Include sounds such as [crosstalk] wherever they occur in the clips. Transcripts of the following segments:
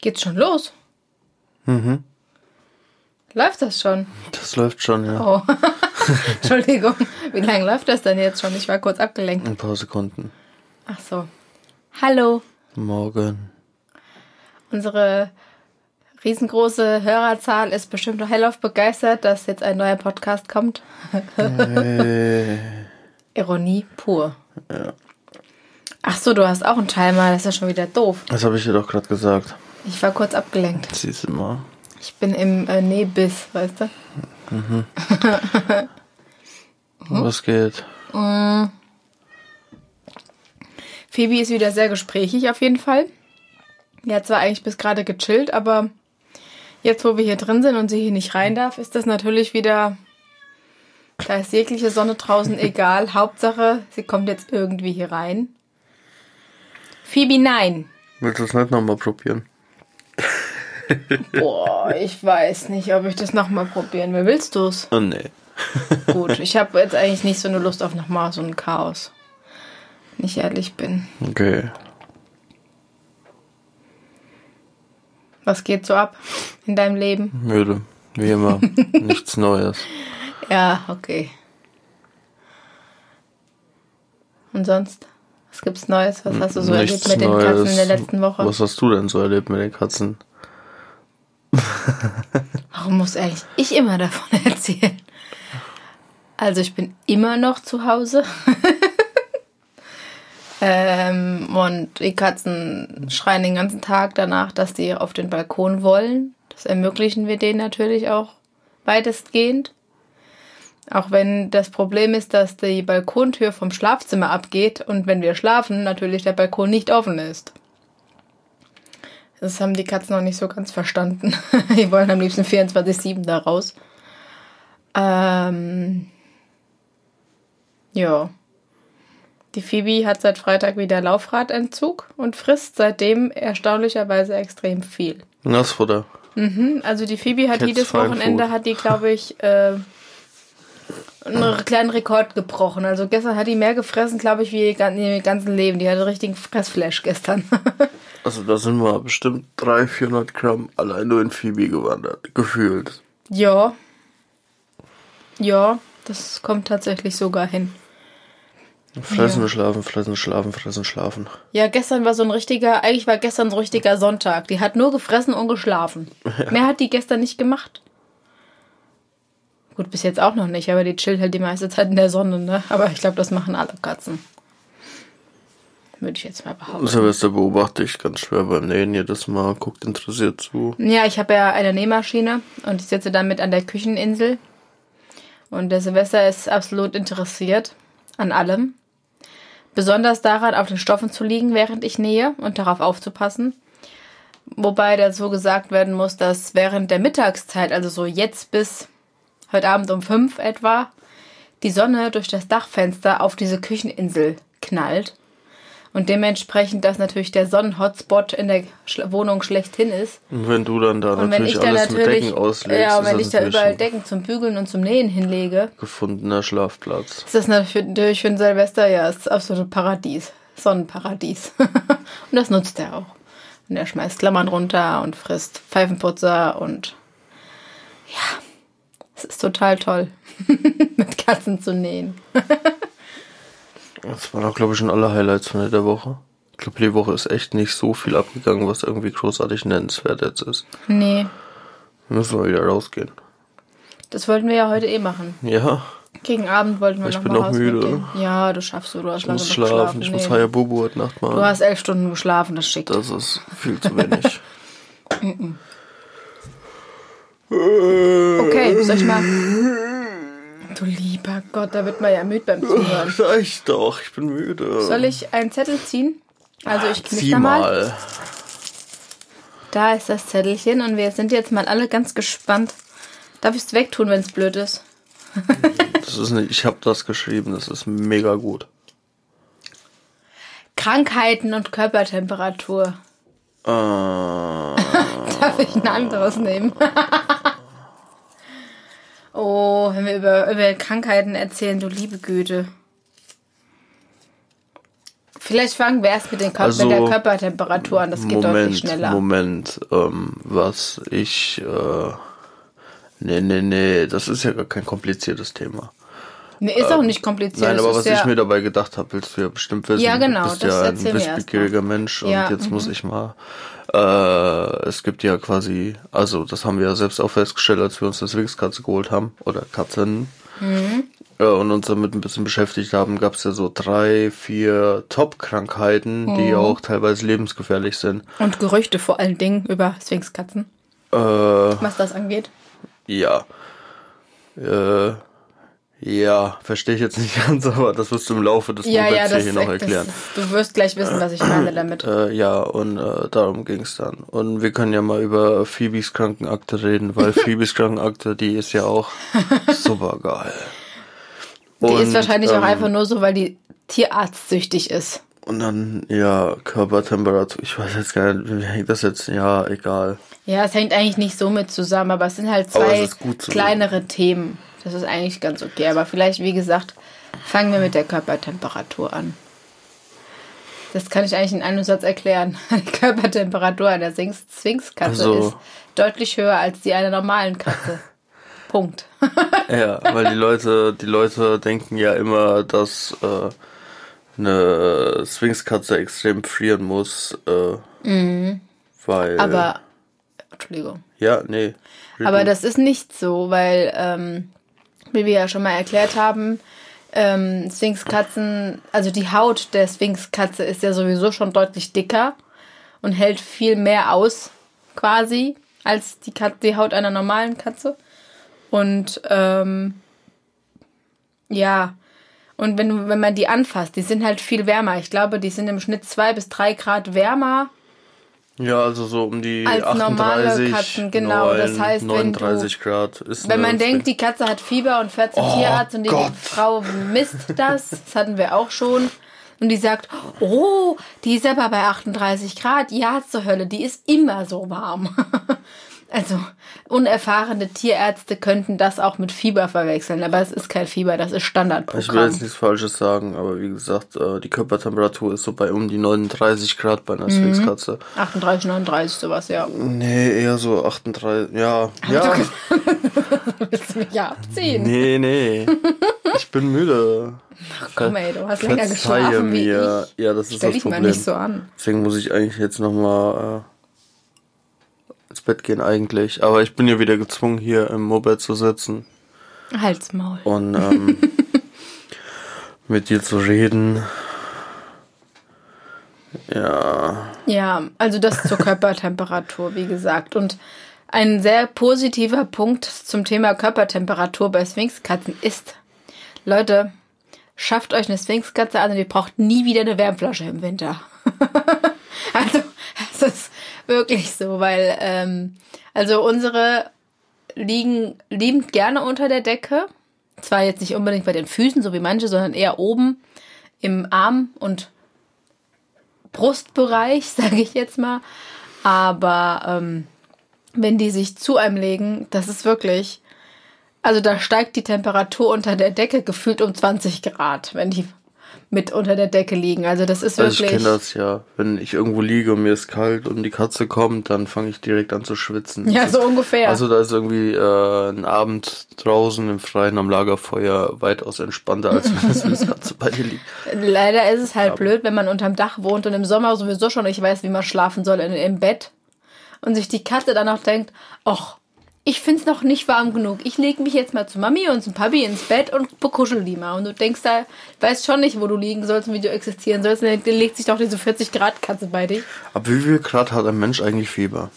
Geht's schon los? Mhm. Läuft das schon? Das läuft schon, ja. Oh. [laughs] Entschuldigung. Wie lange läuft das denn jetzt schon? Ich war kurz abgelenkt. Ein paar Sekunden. Ach so. Hallo. Morgen. Unsere riesengroße Hörerzahl ist bestimmt noch hellauf begeistert, dass jetzt ein neuer Podcast kommt. Äh, [laughs] Ironie pur. Ja. Ach so, du hast auch einen Timer. Das ist ja schon wieder doof. das habe ich dir doch gerade gesagt. Ich war kurz abgelenkt. Siehst du mal. Ich bin im äh, Nebiss, weißt du? [laughs] Was geht? Phoebe ist wieder sehr gesprächig auf jeden Fall. Die hat zwar eigentlich bis gerade gechillt, aber jetzt, wo wir hier drin sind und sie hier nicht rein darf, ist das natürlich wieder. Da ist jegliche Sonne draußen [laughs] egal. Hauptsache, sie kommt jetzt irgendwie hier rein. Phoebe, nein. Willst du es nicht nochmal probieren? [laughs] Boah, ich weiß nicht, ob ich das nochmal probieren will. Willst du's? Oh nee. [laughs] Gut, ich habe jetzt eigentlich nicht so eine Lust auf nochmal so ein Chaos. Wenn ich ehrlich bin. Okay. Was geht so ab in deinem Leben? Müde. Wie immer. [laughs] Nichts Neues. Ja, okay. Und sonst? Was gibt's Neues? Was hast du so Nichts erlebt mit den Katzen in der letzten Woche? Was hast du denn so erlebt mit den Katzen? [laughs] Warum muss eigentlich ich immer davon [laughs] erzählen? Also ich bin immer noch zu Hause. [laughs] ähm, und die Katzen schreien den ganzen Tag danach, dass die auf den Balkon wollen. Das ermöglichen wir denen natürlich auch weitestgehend. Auch wenn das Problem ist, dass die Balkontür vom Schlafzimmer abgeht und wenn wir schlafen, natürlich der Balkon nicht offen ist. Das haben die Katzen noch nicht so ganz verstanden. [laughs] Die wollen am liebsten 24-7 da raus. Ähm, ja. Die Phoebe hat seit Freitag wieder Laufradentzug und frisst seitdem erstaunlicherweise extrem viel. Nassfutter. Mhm, also die Phoebe hat Cats jedes Wochenende, hat die, glaube ich, äh, einen kleinen Rekord gebrochen. Also gestern hat die mehr gefressen, glaube ich, wie ihr in ihrem ganzen Leben. Die hatte richtigen Fressflash gestern. [laughs] Also da sind wir bestimmt 300, 400 Gramm allein nur in Phoebe gewandert. Gefühlt. ja. Ja, das kommt tatsächlich sogar hin. Fressen, Ja. schlafen, fressen, schlafen, fressen, schlafen. Ja, gestern war so ein richtiger, eigentlich war gestern so ein richtiger Sonntag. Die hat nur gefressen und geschlafen. [laughs] Mehr hat die gestern nicht gemacht. Gut, bis jetzt auch noch nicht, aber die chillt halt die meiste Zeit in der Sonne, ne? Aber ich glaube, das machen alle Katzen. Würde ich jetzt mal behaupten. Silvester beobachte ich ganz schwer beim Nähen jedes Mal, guckt interessiert zu. Ja, ich habe ja eine Nähmaschine und ich sitze damit an der Kücheninsel. Und der Silvester ist absolut interessiert an allem. Besonders daran, auf den Stoffen zu liegen, während ich nähe und darauf aufzupassen. Wobei dazu gesagt werden muss, dass während der Mittagszeit, also so jetzt bis heute Abend um fünf etwa, die Sonne durch das Dachfenster auf diese Kücheninsel knallt. Und dementsprechend, dass natürlich der Sonnenhotspot in der Schl Wohnung schlechthin ist. Und wenn du dann da Und natürlich alles mit natürlich, Decken auslegst, ja, und ist wenn ich da überall ein Decken zum Bügeln und zum Nähen hinlege, gefundener Schlafplatz. ist das natürlich für den Silvester ja das absolute Paradies. Sonnenparadies. [laughs] und das nutzt er auch. Und er schmeißt Klammern runter und frisst Pfeifenputzer und ja, es ist total toll, [laughs] mit Katzen zu nähen. Das waren auch, glaube ich, schon alle Highlights von der Woche. Ich glaube, die Woche ist echt nicht so viel abgegangen, was irgendwie großartig nennenswert jetzt ist. Nee, Müssen wir wieder rausgehen. das wollten wir ja heute eh machen. Ja, Gegen Abend wollten wir Ich noch bin mal noch raus müde. Ja, du schaffst du, du hast ich muss genug schlafen. Ich Nee. muss Hayabubu heute Nacht Du machen. hast elf Stunden geschlafen, das schickt. Das ist viel zu wenig. [laughs] Okay, soll ich mal. [laughs] Du lieber Gott, da wird man ja müde beim Zuhören. Sag ich doch, ich bin müde. Soll ich einen Zettel ziehen? Also ich knick da mal. mal. Da ist das Zettelchen und wir sind jetzt mal alle ganz gespannt. Darf ich es wegtun, wenn es blöd ist? [laughs] Das ist nicht, ich habe das geschrieben, das ist mega gut. Krankheiten und Körpertemperatur. Äh, [laughs] Darf ich ein anderes nehmen? [laughs] oh, wenn wir über, über Krankheiten erzählen, du liebe Güte. Vielleicht fangen wir erst mit, den Kör Also, mit der Körpertemperatur an. Das geht deutlich schneller. Moment, ähm, was ich, äh, nee, nee, nee, das ist ja gar kein kompliziertes Thema. Nee, ist auch nicht kompliziert. Nein, aber was ich mir dabei gedacht habe, willst du ja bestimmt wissen. Ja, genau, Du bist das ja ein wissbegieriger Mensch und Ja, jetzt mhm. muss ich mal. Äh, es gibt ja quasi, also das haben wir ja selbst auch festgestellt, als wir uns das Wingskatze geholt haben oder Katzen. Mhm. Äh, und uns damit ein bisschen beschäftigt haben, gab es ja so drei, vier Top-Krankheiten, Mhm. die auch teilweise lebensgefährlich sind. Und Gerüchte vor allen Dingen über Sphinxkatzen, Äh, was das angeht. ja. Äh, ja, verstehe ich jetzt nicht [laughs] ganz, aber das wirst du im Laufe des Ja, ja, Mopeds das, hier noch erklären. Du wirst gleich wissen, was ich meine damit. Äh, ja, und äh, darum ging's dann. Und wir können ja mal über Phoebes Krankenakte reden, weil [laughs] Phoebes Krankenakte, die ist ja auch [laughs] super geil. Die ist Und, wahrscheinlich auch ähm, einfach nur so, weil die tierarztsüchtig ist. Und dann, ja, Körpertemperatur, ich weiß jetzt gar nicht, wie hängt das jetzt? Ja, egal. Ja, es hängt eigentlich nicht so mit zusammen, aber es sind halt zwei es ist kleinere Themen. Das ist eigentlich ganz okay. Aber vielleicht, wie gesagt, fangen wir mit der Körpertemperatur an. Das kann ich eigentlich in einem Satz erklären. [laughs] Die Körpertemperatur einer Sphinx- Sphinxkatze Also- ist deutlich höher als die einer normalen Katze. [laughs] Punkt. Ja, weil die Leute, die Leute denken ja immer, dass äh, eine Sphinxkatze extrem frieren muss, äh, weil. Mhm. Aber, Entschuldigung. Ja, nee. Aber das ist nicht so, weil, ähm, wie wir ja schon mal erklärt haben, ähm, Sphinxkatzen, also die Haut der Sphinxkatze ist ja sowieso schon deutlich dicker und hält viel mehr aus, quasi, als die, Kat die Haut einer normalen Katze. Und ähm, ja, und wenn, wenn man die anfasst, die sind halt viel wärmer. Ich glaube, die sind im Schnitt zwei bis drei Grad wärmer Ja, also so um die Als normale 38, Katzen, genau. Das heißt, wenn du- 39 Grad ist Wenn man denkt, die Katze hat Fieber und fährt zum Oh Tierarzt und die Gott. Frau misst das, das hatten wir auch schon. Und die sagt, oh, die ist aber bei 38 Grad. Ja, zur Hölle, die ist immer so warm. [laughs] Also, unerfahrene Tierärzte könnten das auch mit Fieber verwechseln, aber es ist kein Fieber, das ist Ich will Standardprogramm. jetzt nichts Falsches sagen, aber wie gesagt, äh, die Körpertemperatur ist so bei um die 39 Grad bei einer Sphinxkatze. 38, 39, sowas, ja. Nee, eher so 38, ja. Ja, [laughs] Willst du mich ja abziehen? nee, nee. Ich bin müde. Komm ey, du hast länger Verzeihe geschlafen wie mir. ich. Ja, das ist Stell das dich mal nicht so an. Deswegen muss ich eigentlich jetzt nochmal äh, Bett gehen eigentlich. Aber ich bin ja wieder gezwungen, hier im Moped zu sitzen Halsmaul. und ähm, [laughs] mit dir zu reden. Ja, Ja, also das zur Körpertemperatur, wie gesagt. Und ein sehr positiver Punkt zum Thema Körpertemperatur bei Sphinxkatzen ist, Leute, schafft euch eine Sphinxkatze an und ihr braucht nie wieder eine Wärmflasche im Winter. [laughs] also, es ist wirklich so, weil, ähm, also unsere liegen liebend gerne unter der Decke. Zwar jetzt nicht unbedingt bei den Füßen, so wie manche, sondern eher oben im Arm und Brustbereich, [laughs] sage ich jetzt mal. Aber ähm, wenn die sich zu einem legen, das ist wirklich, also da steigt die Temperatur unter der Decke gefühlt um 20 Grad, wenn die mit unter der Decke liegen. Also das ist also ich wirklich. kenne das ja. Wenn ich irgendwo liege und mir ist kalt und die Katze kommt, dann fange ich direkt an zu schwitzen. Ja, Das so ist- ungefähr. Also da ist irgendwie äh, ein Abend draußen im Freien am Lagerfeuer weitaus entspannter, als wenn das [laughs] eine Katze bei dir liegt. Leider ist es halt blöd, wenn man unterm Dach wohnt und im Sommer sowieso schon nicht weiß, wie man schlafen soll in, im Bett. Und sich die Katze dann auch denkt, ach, ich find's noch nicht warm genug. Ich leg mich jetzt mal zu Mami und zum Papi ins Bett und bekuschel die mal. Und du denkst da, weißt schon nicht, wo du liegen sollst und wie du existieren sollst. Und dann legt sich doch diese 40 Grad Katze bei dich. Ab wie viel Grad hat ein Mensch eigentlich Fieber?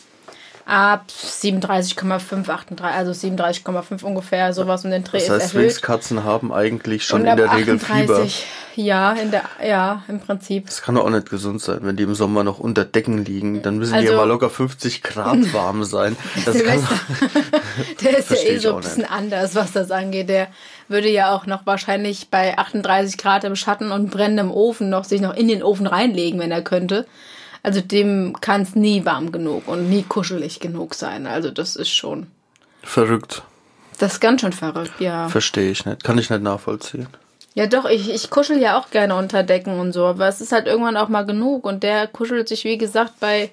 Ab 37,5, 38, also 37,5 ungefähr, sowas um den Dreh Das ist heißt, erhöht. Sphinxkatzen haben eigentlich schon Und in der Regel Fieber. 38, ja, in der, ja, im Prinzip. Das kann doch auch nicht gesund sein, wenn die im Sommer noch unter Decken liegen. Dann müssen die Also- ja mal locker 50 Grad [laughs] warm sein. Das Silvester, [laughs] der ist ja eh so ein bisschen anders, was das angeht. Der würde ja auch noch wahrscheinlich bei 38 Grad im Schatten und brennendem Ofen noch sich noch in den Ofen reinlegen, wenn er könnte. Also dem kann es nie warm genug und nie kuschelig genug sein. Also das ist schon, verrückt. das ist ganz schön verrückt, ja. Verstehe ich nicht. Kann ich nicht nachvollziehen. Ja, doch, ich, ich kuschel ja auch gerne unter Decken und so, aber es ist halt irgendwann auch mal genug und der kuschelt sich, wie gesagt, bei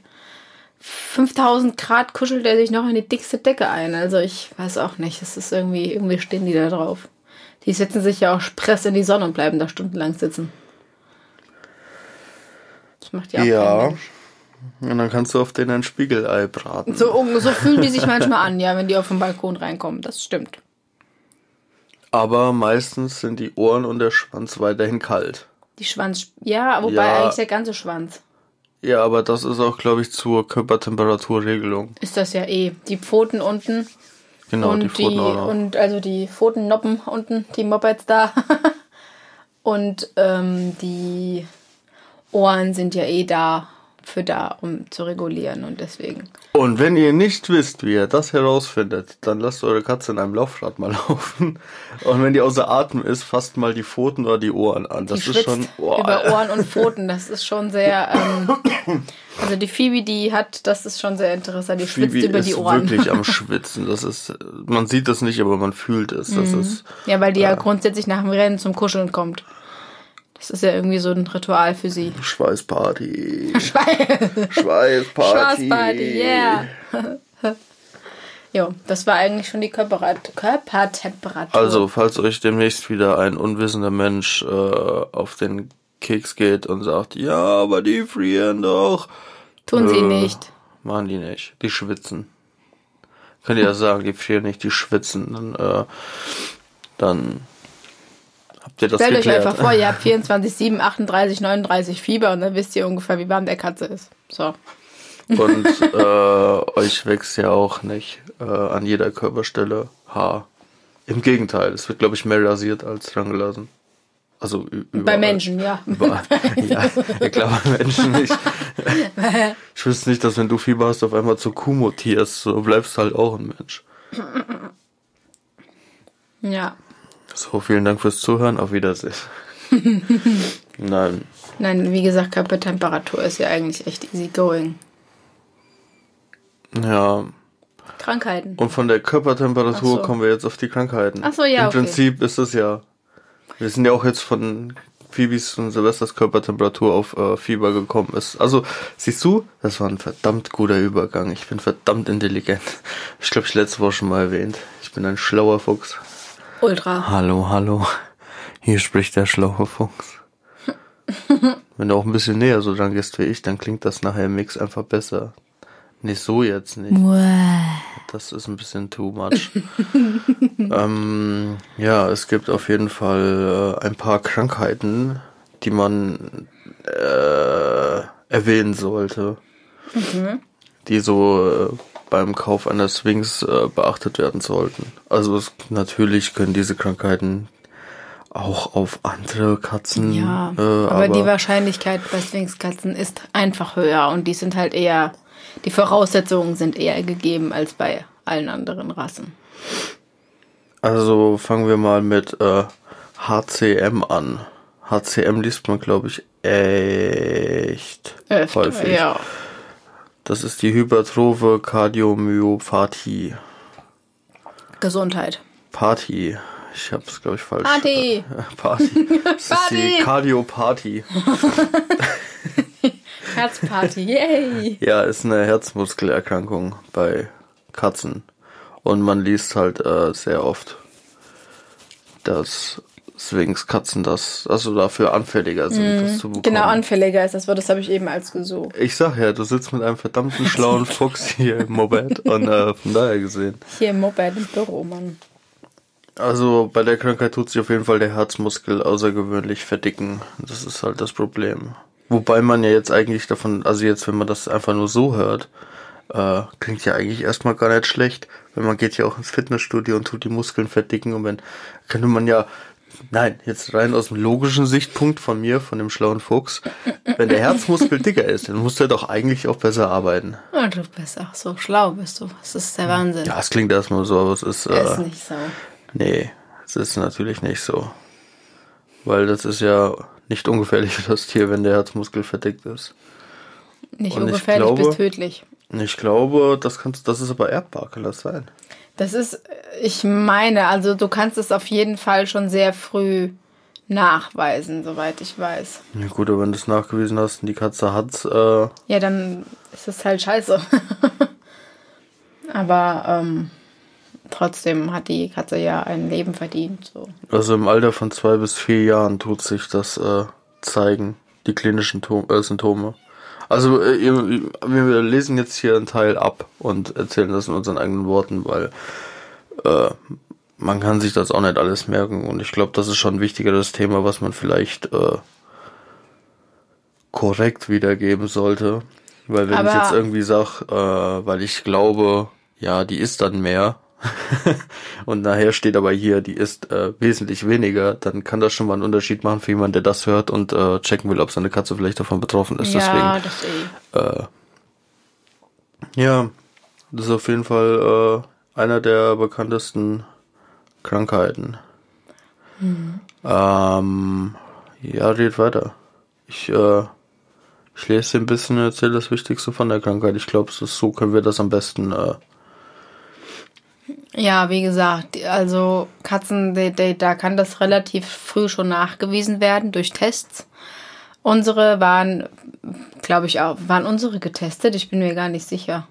5000 Grad kuschelt er sich noch in die dickste Decke ein. Also ich weiß auch nicht, es ist irgendwie, irgendwie stehen die da drauf. Die setzen sich ja auch Press in die Sonne und bleiben da stundenlang sitzen. Das macht ja auch Ja. Und dann kannst du auf denen ein Spiegelei braten. So, so fühlen die sich manchmal an, ja, wenn die auf den Balkon reinkommen. Das stimmt. Aber meistens sind die Ohren und der Schwanz weiterhin kalt. Die Schwanz, ja, wobei Ja. eigentlich der ganze Schwanz. Ja, aber das ist auch, glaube ich, zur Körpertemperaturregelung. Ist das ja eh. Die Pfoten unten Genau, und die die, Pfoten auch noch. und also die Pfotennoppen unten, die Mopeds da. [laughs] und ähm, die Ohren sind ja eh da für da, um zu regulieren und deswegen. Und wenn ihr nicht wisst, wie ihr das herausfindet, dann lasst eure Katze in einem Laufrad mal [laughs] laufen. Und wenn die außer Atem ist, fasst mal die Pfoten oder die Ohren an. Das die ist schwitzt schon. Boah, über Ohren und Pfoten. Das ist schon sehr. Ähm, also die Phoebe, die hat, das ist schon sehr interessant. Die schwitzt Phoebe über ist die Ohren. wirklich am [laughs] Schwitzen. Das ist, man sieht das nicht, aber man fühlt es. Das Mhm. ist, Ja, weil die ja grundsätzlich nach dem Rennen zum Kuscheln kommt. Das ist ja irgendwie so ein Ritual für sie. Schweißparty. [laughs] Schweiß. Schweißparty. Spaßparty, yeah. [laughs] jo, das war eigentlich schon die Körpertemperatur. Also, falls euch demnächst wieder ein unwissender Mensch äh, auf den Keks geht und sagt, ja, aber die frieren doch. Tun sie äh, nicht. Machen die nicht. Die schwitzen. Könnt ihr ja sagen, die frieren nicht, die schwitzen. Dann, äh, dann das Stellt euch einfach vor, ihr habt 24, 7, 38, 39 Fieber und dann wisst ihr ungefähr, wie warm der Katze ist. So. Und [laughs] äh, euch wächst ja auch nicht äh, an jeder Körperstelle Haar. Im Gegenteil, es wird, glaube ich, mehr rasiert als dran gelassen. Also überall. Bei Menschen, ja. [laughs] Überall. ja, ja, klar, bei Menschen nicht. [laughs] Ich wüsste nicht, dass wenn du Fieber hast, auf einmal zu Kuh mutierst. So bleibst du halt auch ein Mensch. Ja. So, vielen Dank fürs Zuhören. Auf Wiedersehen. [laughs] Nein. Nein, wie gesagt, Körpertemperatur ist ja eigentlich echt easy going. Ja. Krankheiten. Und von der Körpertemperatur so. kommen wir jetzt auf die Krankheiten. Ach so, ja, Im okay. Prinzip ist es ja. Wir sind ja auch jetzt von Phoebes und Silvesters Körpertemperatur auf äh, Fieber gekommen ist. Also, siehst du, das war ein verdammt guter Übergang. Ich bin verdammt intelligent. Ich glaube, ich letzte Woche schon mal erwähnt. Ich bin ein schlauer Fuchs. Ultra. Hallo, hallo. Hier spricht der schlaue Fuchs. [laughs] Wenn du auch ein bisschen näher so dran gehst wie ich, dann klingt das nachher im Mix einfach besser. Nicht so jetzt nicht. Das ist ein bisschen too much. [laughs] ähm, ja, es gibt auf jeden Fall äh, ein paar Krankheiten, die man äh, erwähnen sollte. Die so äh, beim Kauf einer Sphinx äh, beachtet werden sollten. Also es, natürlich können diese Krankheiten auch auf andere Katzen. Ja, äh, aber, die Wahrscheinlichkeit bei Sphinxkatzen ist einfach höher und die sind halt eher, die Voraussetzungen sind eher gegeben als bei allen anderen Rassen. Also fangen wir mal mit äh, HCM an. HCM liest man, glaube ich, echt Öfter, häufig. ja. Das ist die hypertrophe Kardiomyopathie. Gesundheit. Party. Ich habe es, glaube ich, falsch. Party. Party. Das ist Party. die Kardiopathie. [laughs] Herzparty, yay! Ja, ist eine Herzmuskelerkrankung bei Katzen. Und man liest halt äh, sehr oft, dass Sphinx-Katzen das, also dafür anfälliger sind, das zu bekommen. Genau, anfälliger ist das Wort, das habe ich eben als gesucht. Ich sag ja, du sitzt mit einem verdammten [laughs] schlauen Fuchs hier im Moped und äh, von daher gesehen. Hier im Moped im Büro, Mann. Also bei der Krankheit tut sich auf jeden Fall der Herzmuskel außergewöhnlich verdicken. Das ist halt das Problem. Wobei man ja jetzt eigentlich davon, also jetzt, wenn man das einfach nur so hört, äh, klingt ja eigentlich erstmal gar nicht schlecht. Wenn man geht ja auch ins Fitnessstudio und tut die Muskeln verdicken und wenn, könnte man ja, nein, jetzt rein aus dem logischen Sichtpunkt von mir, von dem schlauen Fuchs, wenn der Herzmuskel dicker ist, dann muss der doch eigentlich auch besser arbeiten. Oh, du bist auch so schlau, bist du. Das ist der Wahnsinn. Ja, es klingt erstmal so, aber es ist, Er ist äh, nicht so. Nee, es ist natürlich nicht so. Weil das ist ja nicht ungefährlich für das Tier, wenn der Herzmuskel verdickt ist. Nicht und ich ungefährlich glaube- bis tödlich. Ich glaube, das kannst, das ist aber erbbar, kann das sein? Das ist, ich meine, also du kannst es auf jeden Fall schon sehr früh nachweisen, soweit ich weiß. Ja gut, aber wenn du es nachgewiesen hast und die Katze hat's, äh, Ja, dann ist es halt scheiße. [laughs] aber ähm, trotzdem hat die Katze ja ein Leben verdient. So. also im Alter von zwei bis vier Jahren tut sich das äh, zeigen, die klinischen To äh, Symptome. Also äh, wir lesen jetzt hier einen Teil ab und erzählen das in unseren eigenen Worten, weil äh, man kann sich das auch nicht alles merken und ich glaube, das ist schon ein wichtigeres Thema, was man vielleicht äh, korrekt wiedergeben sollte. Weil wenn ich Aber- jetzt irgendwie sag, äh, weil ich glaube, ja, die ist dann mehr [laughs] und nachher steht aber hier, die ist äh, wesentlich weniger, dann kann das schon mal einen Unterschied machen für jemanden, der das hört und äh, checken will, ob seine Katze vielleicht davon betroffen ist. ja, Deswegen, das eh. ja, das ist auf jeden Fall äh, einer der bekanntesten Krankheiten. Ähm, ja, red weiter. Ich, äh, ich lese dir ein bisschen und erzähle das Wichtigste von der Krankheit. Ich glaube, so können wir das am besten. Äh, Ja, wie gesagt, also Katzen, die, die, da kann das relativ früh schon nachgewiesen werden durch Tests. Unsere waren, glaube ich auch, waren unsere getestet? Ich bin mir gar nicht sicher.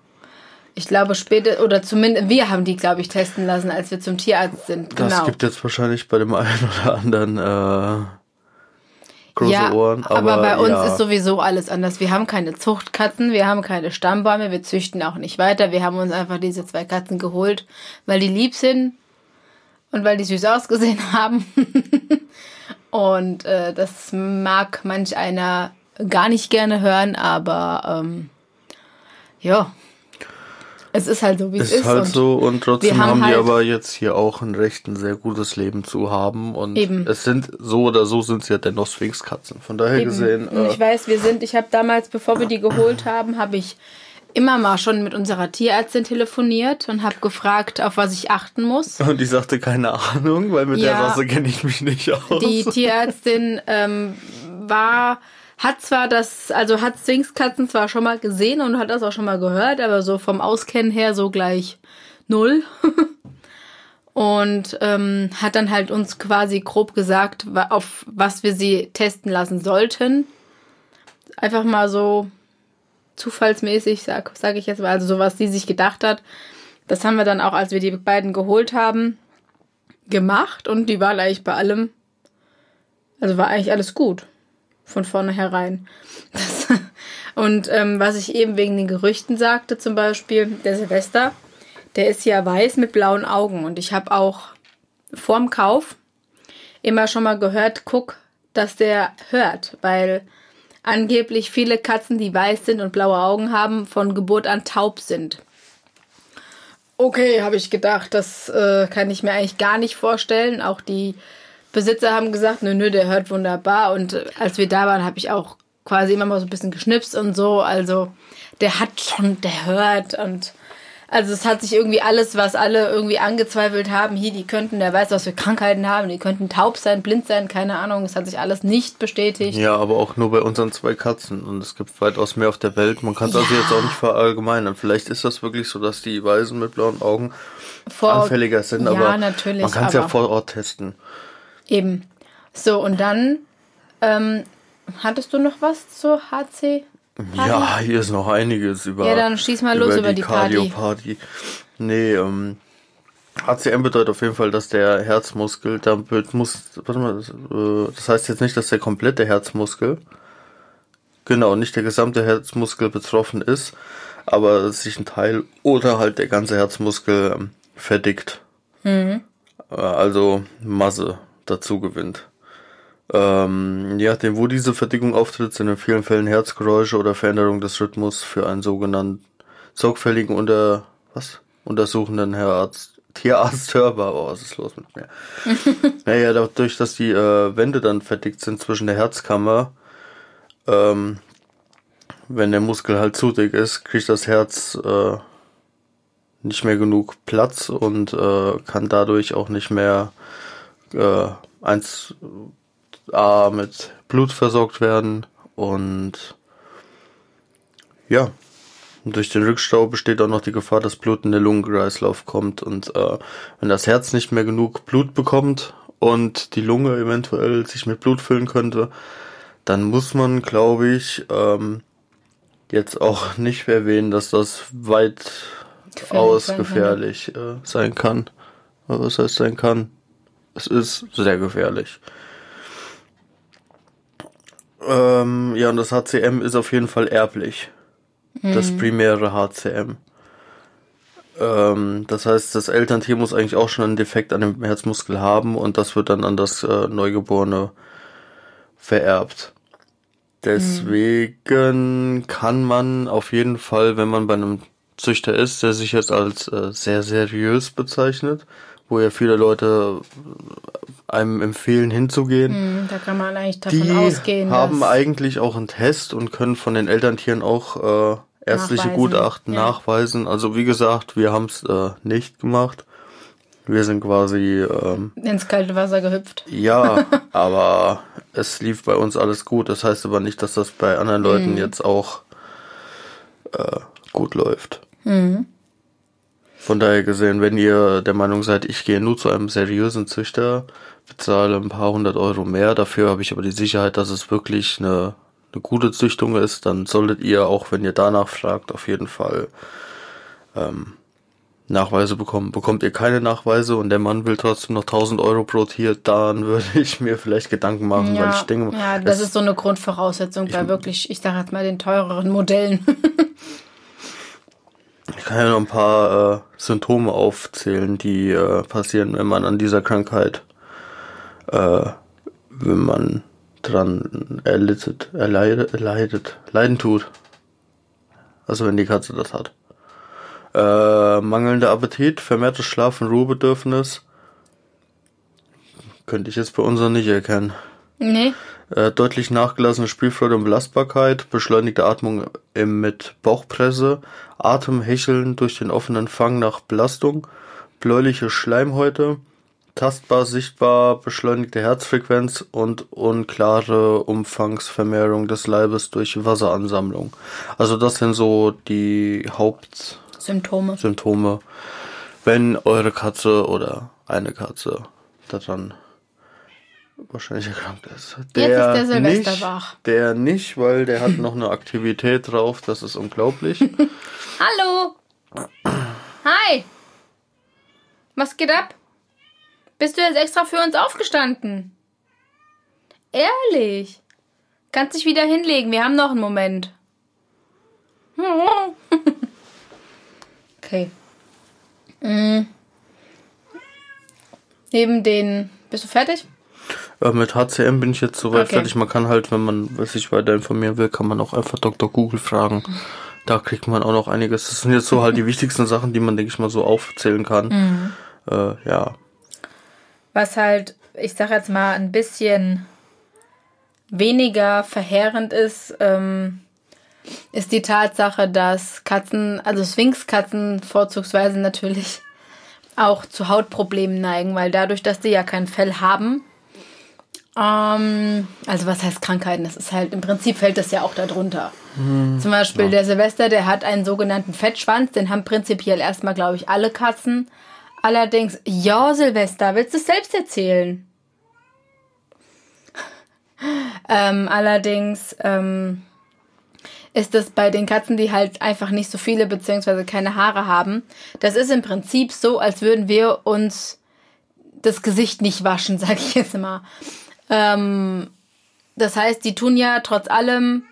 Ich glaube später, oder zumindest, wir haben die, glaube ich, testen lassen, als wir zum Tierarzt sind. das Genau. gibt jetzt wahrscheinlich bei dem einen oder anderen äh, große ja, Ohren. aber, Aber, bei uns ja, ist sowieso alles anders. Wir haben keine Zuchtkatzen, wir haben keine Stammbäume, wir züchten auch nicht weiter. Wir haben uns einfach diese zwei Katzen geholt, weil die lieb sind und weil die süß ausgesehen [laughs] haben. und äh, das mag manch einer gar nicht gerne hören, aber ähm, ja, es ist halt so, wie es ist ist. halt und so und trotzdem haben haben, die halt- aber jetzt hier auch ein recht ein sehr gutes Leben zu haben und Eben. es sind so oder so sind sie ja dennoch Sphinxkatzen. Von daher Eben. gesehen, äh, ich weiß, wir sind, ich habe damals, bevor wir die geholt haben, habe ich immer mal schon mit unserer Tierärztin telefoniert und habe gefragt, auf was ich achten muss. und ich sagte keine Ahnung, weil mit der Ja. Rasse kenne ich mich nicht aus. Die Tierärztin ähm, war, hat zwar das, also hat Sphinxkatzen zwar schon mal gesehen und hat das auch schon mal gehört, aber so vom Auskennen her so gleich null. [laughs] Und ähm, hat dann halt uns quasi grob gesagt, auf was wir sie testen lassen sollten. Einfach mal so zufallsmäßig, sag, sag ich jetzt mal, also so was sie sich gedacht hat. Das haben wir dann auch, als wir die beiden geholt haben, gemacht und die waren eigentlich bei allem, also war eigentlich alles gut von vornherein. Das, und ähm, was ich eben wegen den Gerüchten sagte, zum Beispiel, der Silvester, der ist ja weiß mit blauen Augen und ich habe auch vorm Kauf immer schon mal gehört, guck, dass der hört, weil angeblich viele Katzen, die weiß sind und blaue Augen haben, von Geburt an taub sind. Okay, habe ich gedacht, das äh, kann ich mir eigentlich gar nicht vorstellen. Auch die Besitzer haben gesagt, nö, nö, der hört wunderbar. Und äh, als wir da waren, habe ich auch quasi immer mal so ein bisschen geschnipst und so. Also der hat schon, der hört und also es hat sich irgendwie alles, was alle irgendwie angezweifelt haben, hier, die könnten, der weiß, was für Krankheiten haben, die könnten taub sein, blind sein, keine Ahnung, es hat sich alles nicht bestätigt. Ja, aber auch nur bei unseren zwei Katzen. Und es gibt weitaus mehr auf der Welt. Man kann es also Ja. jetzt auch nicht verallgemeinern. Vielleicht ist das wirklich so, dass die Weisen mit blauen Augen Vor- anfälliger sind, ja, aber natürlich, man kann es ja vor Ort testen. Eben. So, und dann ähm, hattest du noch was zur HC? Ja, hier ist noch einiges über. Ja, dann schieß mal los über die Party. Cardio-Party. Nee, ähm, HCM bedeutet auf jeden Fall, dass der Herzmuskel, da wird- muss, warte mal, das, äh, das heißt jetzt nicht, dass der komplette Herzmuskel, genau, nicht der gesamte Herzmuskel betroffen ist, aber sich ein Teil oder halt der ganze Herzmuskel ähm, verdickt. Mhm. Äh, also Masse dazu gewinnt. Ähm, je nachdem, wo diese Verdickung auftritt, sind in vielen Fällen Herzgeräusche oder Veränderung des Rhythmus für einen sogenannten sorgfältigen unter, was? untersuchenden Herr Arzt, Tierarzt hörbar. Oh, was ist los mit mir? [laughs] naja, dadurch, dass die äh, Wände dann verdickt sind zwischen der Herzkammer, ähm, wenn der Muskel halt zu dick ist, kriegt das Herz äh, nicht mehr genug Platz und äh, kann dadurch auch nicht mehr äh, eins A mit Blut versorgt werden und ja, durch den Rückstau besteht auch noch die Gefahr, dass Blut in den Lungenkreislauf kommt und äh, wenn das Herz nicht mehr genug Blut bekommt und die Lunge eventuell sich mit Blut füllen könnte, dann muss man, glaube ich, ähm, jetzt auch nicht erwähnen, dass das weit aus gefährlich äh, sein kann. Was heißt sein kann? Es ist sehr gefährlich. Ähm, ja, und das HCM ist auf jeden Fall erblich. Mhm. Das primäre HCM. Ähm, das heißt, das Elterntier muss eigentlich auch schon einen Defekt an dem Herzmuskel haben und das wird dann an das äh, Neugeborene vererbt. Deswegen mhm. kann man auf jeden Fall, wenn man bei einem Züchter ist, der sich jetzt als äh, sehr seriös bezeichnet, wo ja viele Leute äh, einem empfehlen hinzugehen. Mhm, da kann man eigentlich davon die ausgehen. Die haben eigentlich auch einen Test und können von den Elterntieren auch äh, ärztliche nachweisen. Gutachten ja. nachweisen. Also wie gesagt, wir haben es äh, nicht gemacht. Wir sind quasi ähm, ins kalte Wasser gehüpft. Ja, [laughs] aber es lief bei uns alles gut. Das heißt aber nicht, dass das bei anderen Leuten mhm. jetzt auch äh, gut läuft. Mhm. Von daher gesehen, wenn ihr der Meinung seid, ich gehe nur zu einem seriösen Züchter, bezahle ein paar hundert Euro mehr, dafür habe ich aber die Sicherheit, dass es wirklich eine eine gute Züchtung ist, dann solltet ihr, auch wenn ihr danach fragt, auf jeden Fall ähm, Nachweise bekommen. Bekommt ihr keine Nachweise und der Mann will trotzdem noch 1000 Euro pro Tier, dann [laughs] würde ich mir vielleicht Gedanken machen, ja, weil ich denke, ja, das ist so eine Grundvoraussetzung bei wirklich, ich sage jetzt mal den teureren Modellen. [laughs] ich kann ja noch ein paar äh, Symptome aufzählen, die äh, passieren, wenn man an dieser Krankheit, äh, wenn man dran erlittet, erleidet, erleidet, leiden tut. Also wenn die Katze das hat. Äh, mangelnder Appetit, vermehrtes Schlaf- und Ruhebedürfnis. Könnte ich jetzt bei unseren nicht erkennen. Nee. Äh, deutlich nachgelassene Spielfreude und Belastbarkeit, beschleunigte Atmung im, mit Bauchpresse, Atemhecheln durch den offenen Fang nach Belastung, bläuliche Schleimhäute, tastbar, sichtbar beschleunigte Herzfrequenz und unklare Umfangsvermehrung des Leibes durch Wasseransammlung. Also das sind so die Hauptsymptome. Symptome, wenn eure Katze oder eine Katze daran wahrscheinlich erkrankt ist. Der Jetzt ist der Silvester nicht, wach. Der nicht, weil der hat noch eine Aktivität drauf, das ist unglaublich. [laughs] Hallo! Hi! Was geht ab? Bist du jetzt extra für uns aufgestanden? Ehrlich? Kannst dich wieder hinlegen, wir haben noch einen Moment. [laughs] okay. Mhm. Neben den. Bist du fertig? Ja, mit HCM bin ich jetzt soweit okay. fertig. Man kann halt, wenn man sich weiter informieren will, kann man auch einfach Dr. Google fragen. Da kriegt man auch noch einiges. Das sind jetzt so halt die [laughs] wichtigsten Sachen, die man, denke ich mal, so aufzählen kann. Mhm. Äh, ja. Was halt, ich sag jetzt mal, ein bisschen weniger verheerend ist, ähm, ist die Tatsache, dass Katzen, also Sphinxkatzen vorzugsweise natürlich auch zu Hautproblemen neigen, weil dadurch, dass die ja kein Fell haben, ähm, also was heißt Krankheiten? Das ist halt, im Prinzip fällt das ja auch darunter. Hm, Zum Beispiel ja. der Silvester, der hat einen sogenannten Fettschwanz, den haben prinzipiell erstmal, glaube ich, alle Katzen. Allerdings, ja, Silvester, willst du es selbst erzählen? [laughs] ähm, allerdings ähm, ist es bei den Katzen, die halt einfach nicht so viele bzw. keine Haare haben, das ist im Prinzip so, als würden wir uns das Gesicht nicht waschen, [laughs] sag ich jetzt mal. Ähm, das heißt, die tun ja trotz allem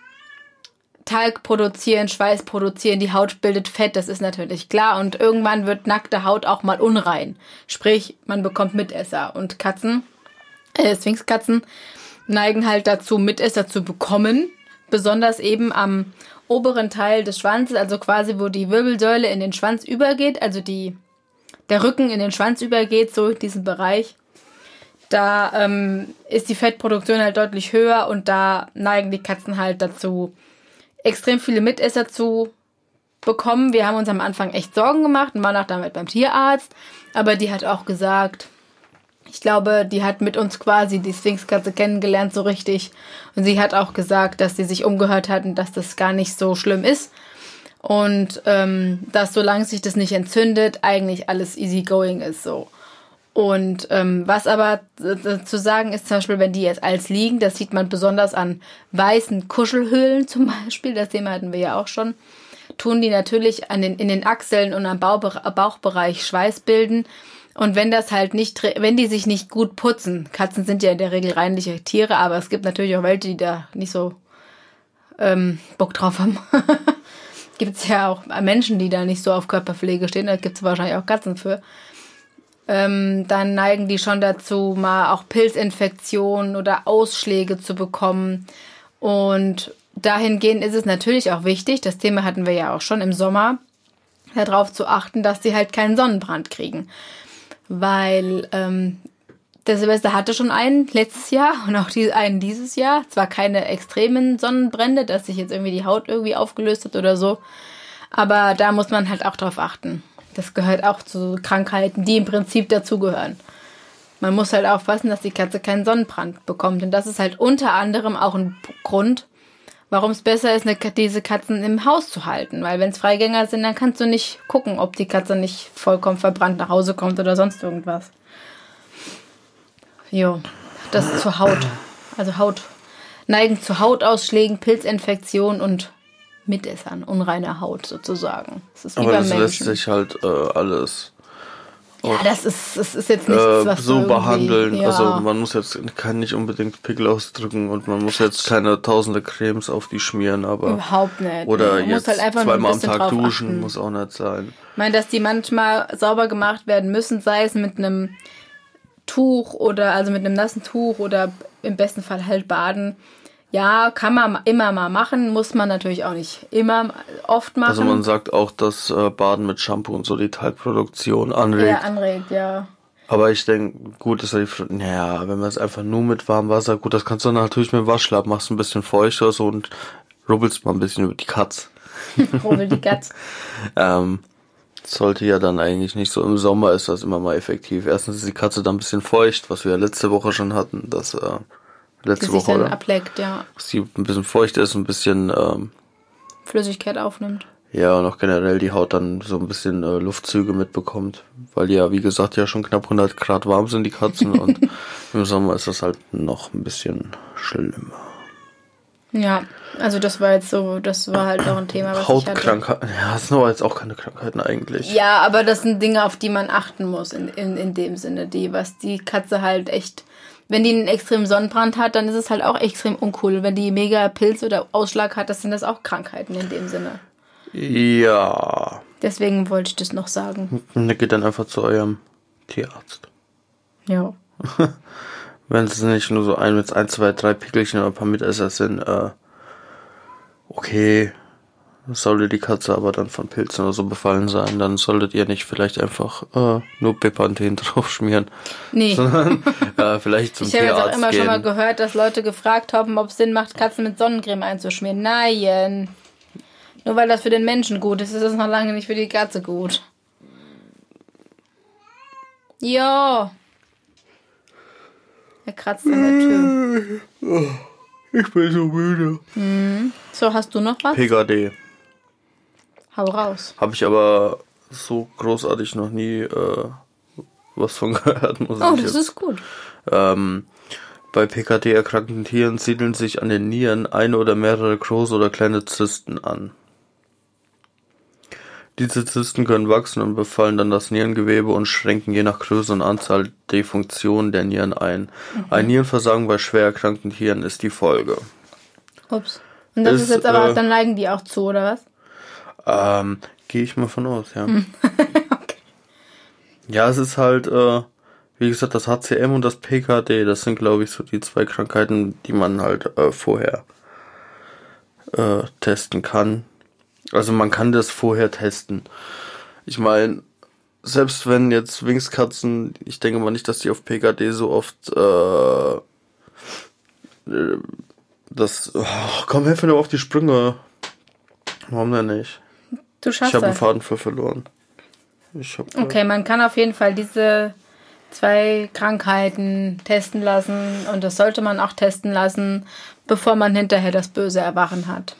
Talg produzieren, Schweiß produzieren, die Haut bildet Fett, das ist natürlich klar. Und irgendwann wird nackte Haut auch mal unrein. Sprich, man bekommt Mitesser. Und Katzen, äh, Sphinxkatzen, neigen halt dazu, Mitesser zu bekommen. Besonders eben am oberen Teil des Schwanzes, also quasi wo die Wirbelsäule in den Schwanz übergeht, also die, der Rücken in den Schwanz übergeht, so in diesem Bereich. Da ähm, ist die Fettproduktion halt deutlich höher und da neigen die Katzen halt dazu, extrem viele Mitesser zu bekommen. Wir haben uns am Anfang echt Sorgen gemacht und waren auch damit beim Tierarzt. Aber die hat auch gesagt, ich glaube, die hat mit uns quasi die Sphinxkatze kennengelernt so richtig. Und sie hat auch gesagt, dass sie sich umgehört hat und dass das gar nicht so schlimm ist. Und ähm, dass solange sich das nicht entzündet, eigentlich alles easy going ist so. Und ähm, was aber zu sagen ist, zum Beispiel, wenn die jetzt als liegen, das sieht man besonders an weißen Kuschelhöhlen [laughs] zum Beispiel, das Thema hatten wir ja auch schon, tun die natürlich an den, in den Achseln und am Bauchbereich Schweiß bilden. Und wenn das halt nicht, wenn die sich nicht gut putzen, Katzen sind ja in der Regel reinliche Tiere, aber es gibt natürlich auch welche, die da nicht so ähm, Bock drauf haben. [laughs] gibt es ja auch Menschen, die da nicht so auf Körperpflege stehen, da gibt es wahrscheinlich auch Katzen für ähm, dann neigen die schon dazu, mal auch Pilzinfektionen oder Ausschläge zu bekommen. Und dahingehend ist es natürlich auch wichtig, das Thema hatten wir ja auch schon im Sommer, darauf zu achten, dass sie halt keinen Sonnenbrand kriegen. Weil ähm, der Silvester hatte schon einen letztes Jahr [laughs] und auch die, einen dieses Jahr. Zwar keine extremen Sonnenbrände, dass sich jetzt irgendwie die Haut irgendwie aufgelöst hat oder so. Aber da muss man halt auch drauf achten. Das gehört auch zu Krankheiten, die im Prinzip dazugehören. Man muss halt aufpassen, dass die Katze keinen Sonnenbrand bekommt. Und das ist halt unter anderem auch ein Grund, warum es besser ist, eine, diese Katzen im Haus zu halten. Weil wenn es Freigänger sind, dann kannst du nicht gucken, ob die Katze nicht vollkommen verbrannt nach Hause kommt oder sonst irgendwas. Jo, das zur Haut. Also Haut. Neigen zu Hautausschlägen, Pilzinfektionen und Mitessern, unreiner Haut sozusagen. Das ist wie Aber beim das Menschen. lässt sich halt äh, alles. Ja, das ist, das ist jetzt nichts, äh, was so behandeln. Ja. Also man muss jetzt kann nicht unbedingt Pickel ausdrücken und man muss jetzt keine tausende Cremes auf die schmieren, aber überhaupt nicht. Oder man jetzt halt zweimal am Tag duschen achten. muss auch nicht sein. Ich meine, dass die manchmal sauber gemacht werden müssen, sei es mit einem Tuch oder also mit einem nassen Tuch oder im besten Fall halt baden ja, kann man immer mal machen, muss man natürlich auch nicht immer oft machen. Also man sagt auch, dass äh, Baden mit Shampoo und so die Talgproduktion anregt. Ja, anregt, ja. Aber ich denke, gut ist ja die, naja, wenn man es einfach nur mit warmem Wasser, gut, das kannst du natürlich mit dem Waschlapp, machst ein bisschen feuchter so und rubbelst mal ein bisschen über die Katz. [laughs] Rubbel die Katz. [laughs] ähm, sollte ja dann eigentlich nicht so im Sommer ist das immer mal effektiv. Erstens ist die Katze dann ein bisschen feucht, was wir ja letzte Woche schon hatten, dass äh, letzte Woche, dann oder? ableckt, ja. Dass die ein bisschen feucht ist, ein bisschen ähm, Flüssigkeit aufnimmt. Ja, und auch generell die Haut dann so ein bisschen äh, Luftzüge mitbekommt, weil ja, wie gesagt, ja schon knapp 100 Grad warm sind, die Katzen, und [laughs] im Sommer ist das halt noch ein bisschen schlimmer. Ja, also das war jetzt so, das war halt auch ein Thema, was Hautkrankheiten, ja, das sind aber jetzt auch keine Krankheiten eigentlich. Ja, aber das sind Dinge, auf die man achten muss in, in, in dem Sinne, die, was die Katze halt echt wenn die einen extremen Sonnenbrand hat, dann ist es halt auch extrem uncool. Wenn die mega Pilz oder Ausschlag hat, das sind das auch Krankheiten in dem Sinne. Ja. Deswegen wollte ich das noch sagen. Und geht dann einfach zu eurem Tierarzt. Ja. [laughs] wenn es nicht nur so ein mit ein, zwei, drei Pickelchen oder ein paar Mitesser sind, äh, okay, sollte die Katze aber dann von Pilzen oder so befallen sein, dann solltet ihr nicht vielleicht einfach äh, nur Bepanthen [laughs] drauf schmieren. Nee. Sondern äh, vielleicht zum ich Tierarzt Ich habe jetzt auch immer gehen. schon mal gehört, dass Leute gefragt haben, ob es Sinn macht, Katzen mit Sonnencreme einzuschmieren. Nein. Nur weil das für den Menschen gut ist, ist es noch lange nicht für die Katze gut. Ja. Er kratzt an der Tür. Ich bin so müde. Mhm. So, hast du noch was? PKD. Hau raus. Habe ich aber so großartig noch nie äh, was von [laughs] gehört. Muss oh, das jetzt. ist gut. Ähm, bei PKD erkrankten Tieren siedeln sich an den Nieren eine oder mehrere große oder kleine Zysten an. Diese Zysten können wachsen und befallen dann das Nierengewebe und schränken je nach Größe und Anzahl die Funktion der Nieren ein. Mhm. Ein Nierenversagen bei schwer erkrankten Tieren ist die Folge. Ups. Und das ist, ist jetzt aber, äh, dann neigen die auch zu, oder was? Ähm, Gehe ich mal von aus, ja. Hm. [laughs] okay. Ja, es ist halt, äh, wie gesagt, das HCM und das PKD, das sind, glaube ich, so die zwei Krankheiten, die man halt äh, vorher äh, testen kann. Also man kann das vorher testen. Ich meine, selbst wenn jetzt Wingskatzen, ich denke mal nicht, dass die auf PKD so oft äh, äh das. Oh, komm, helf mir auf die Sprünge. Warum denn nicht? Du schaffst Ich habe einen Faden für verloren. Ich hab, okay, man kann auf jeden Fall diese zwei Krankheiten testen lassen und das sollte man auch testen lassen, bevor man hinterher das böse Erwachen hat.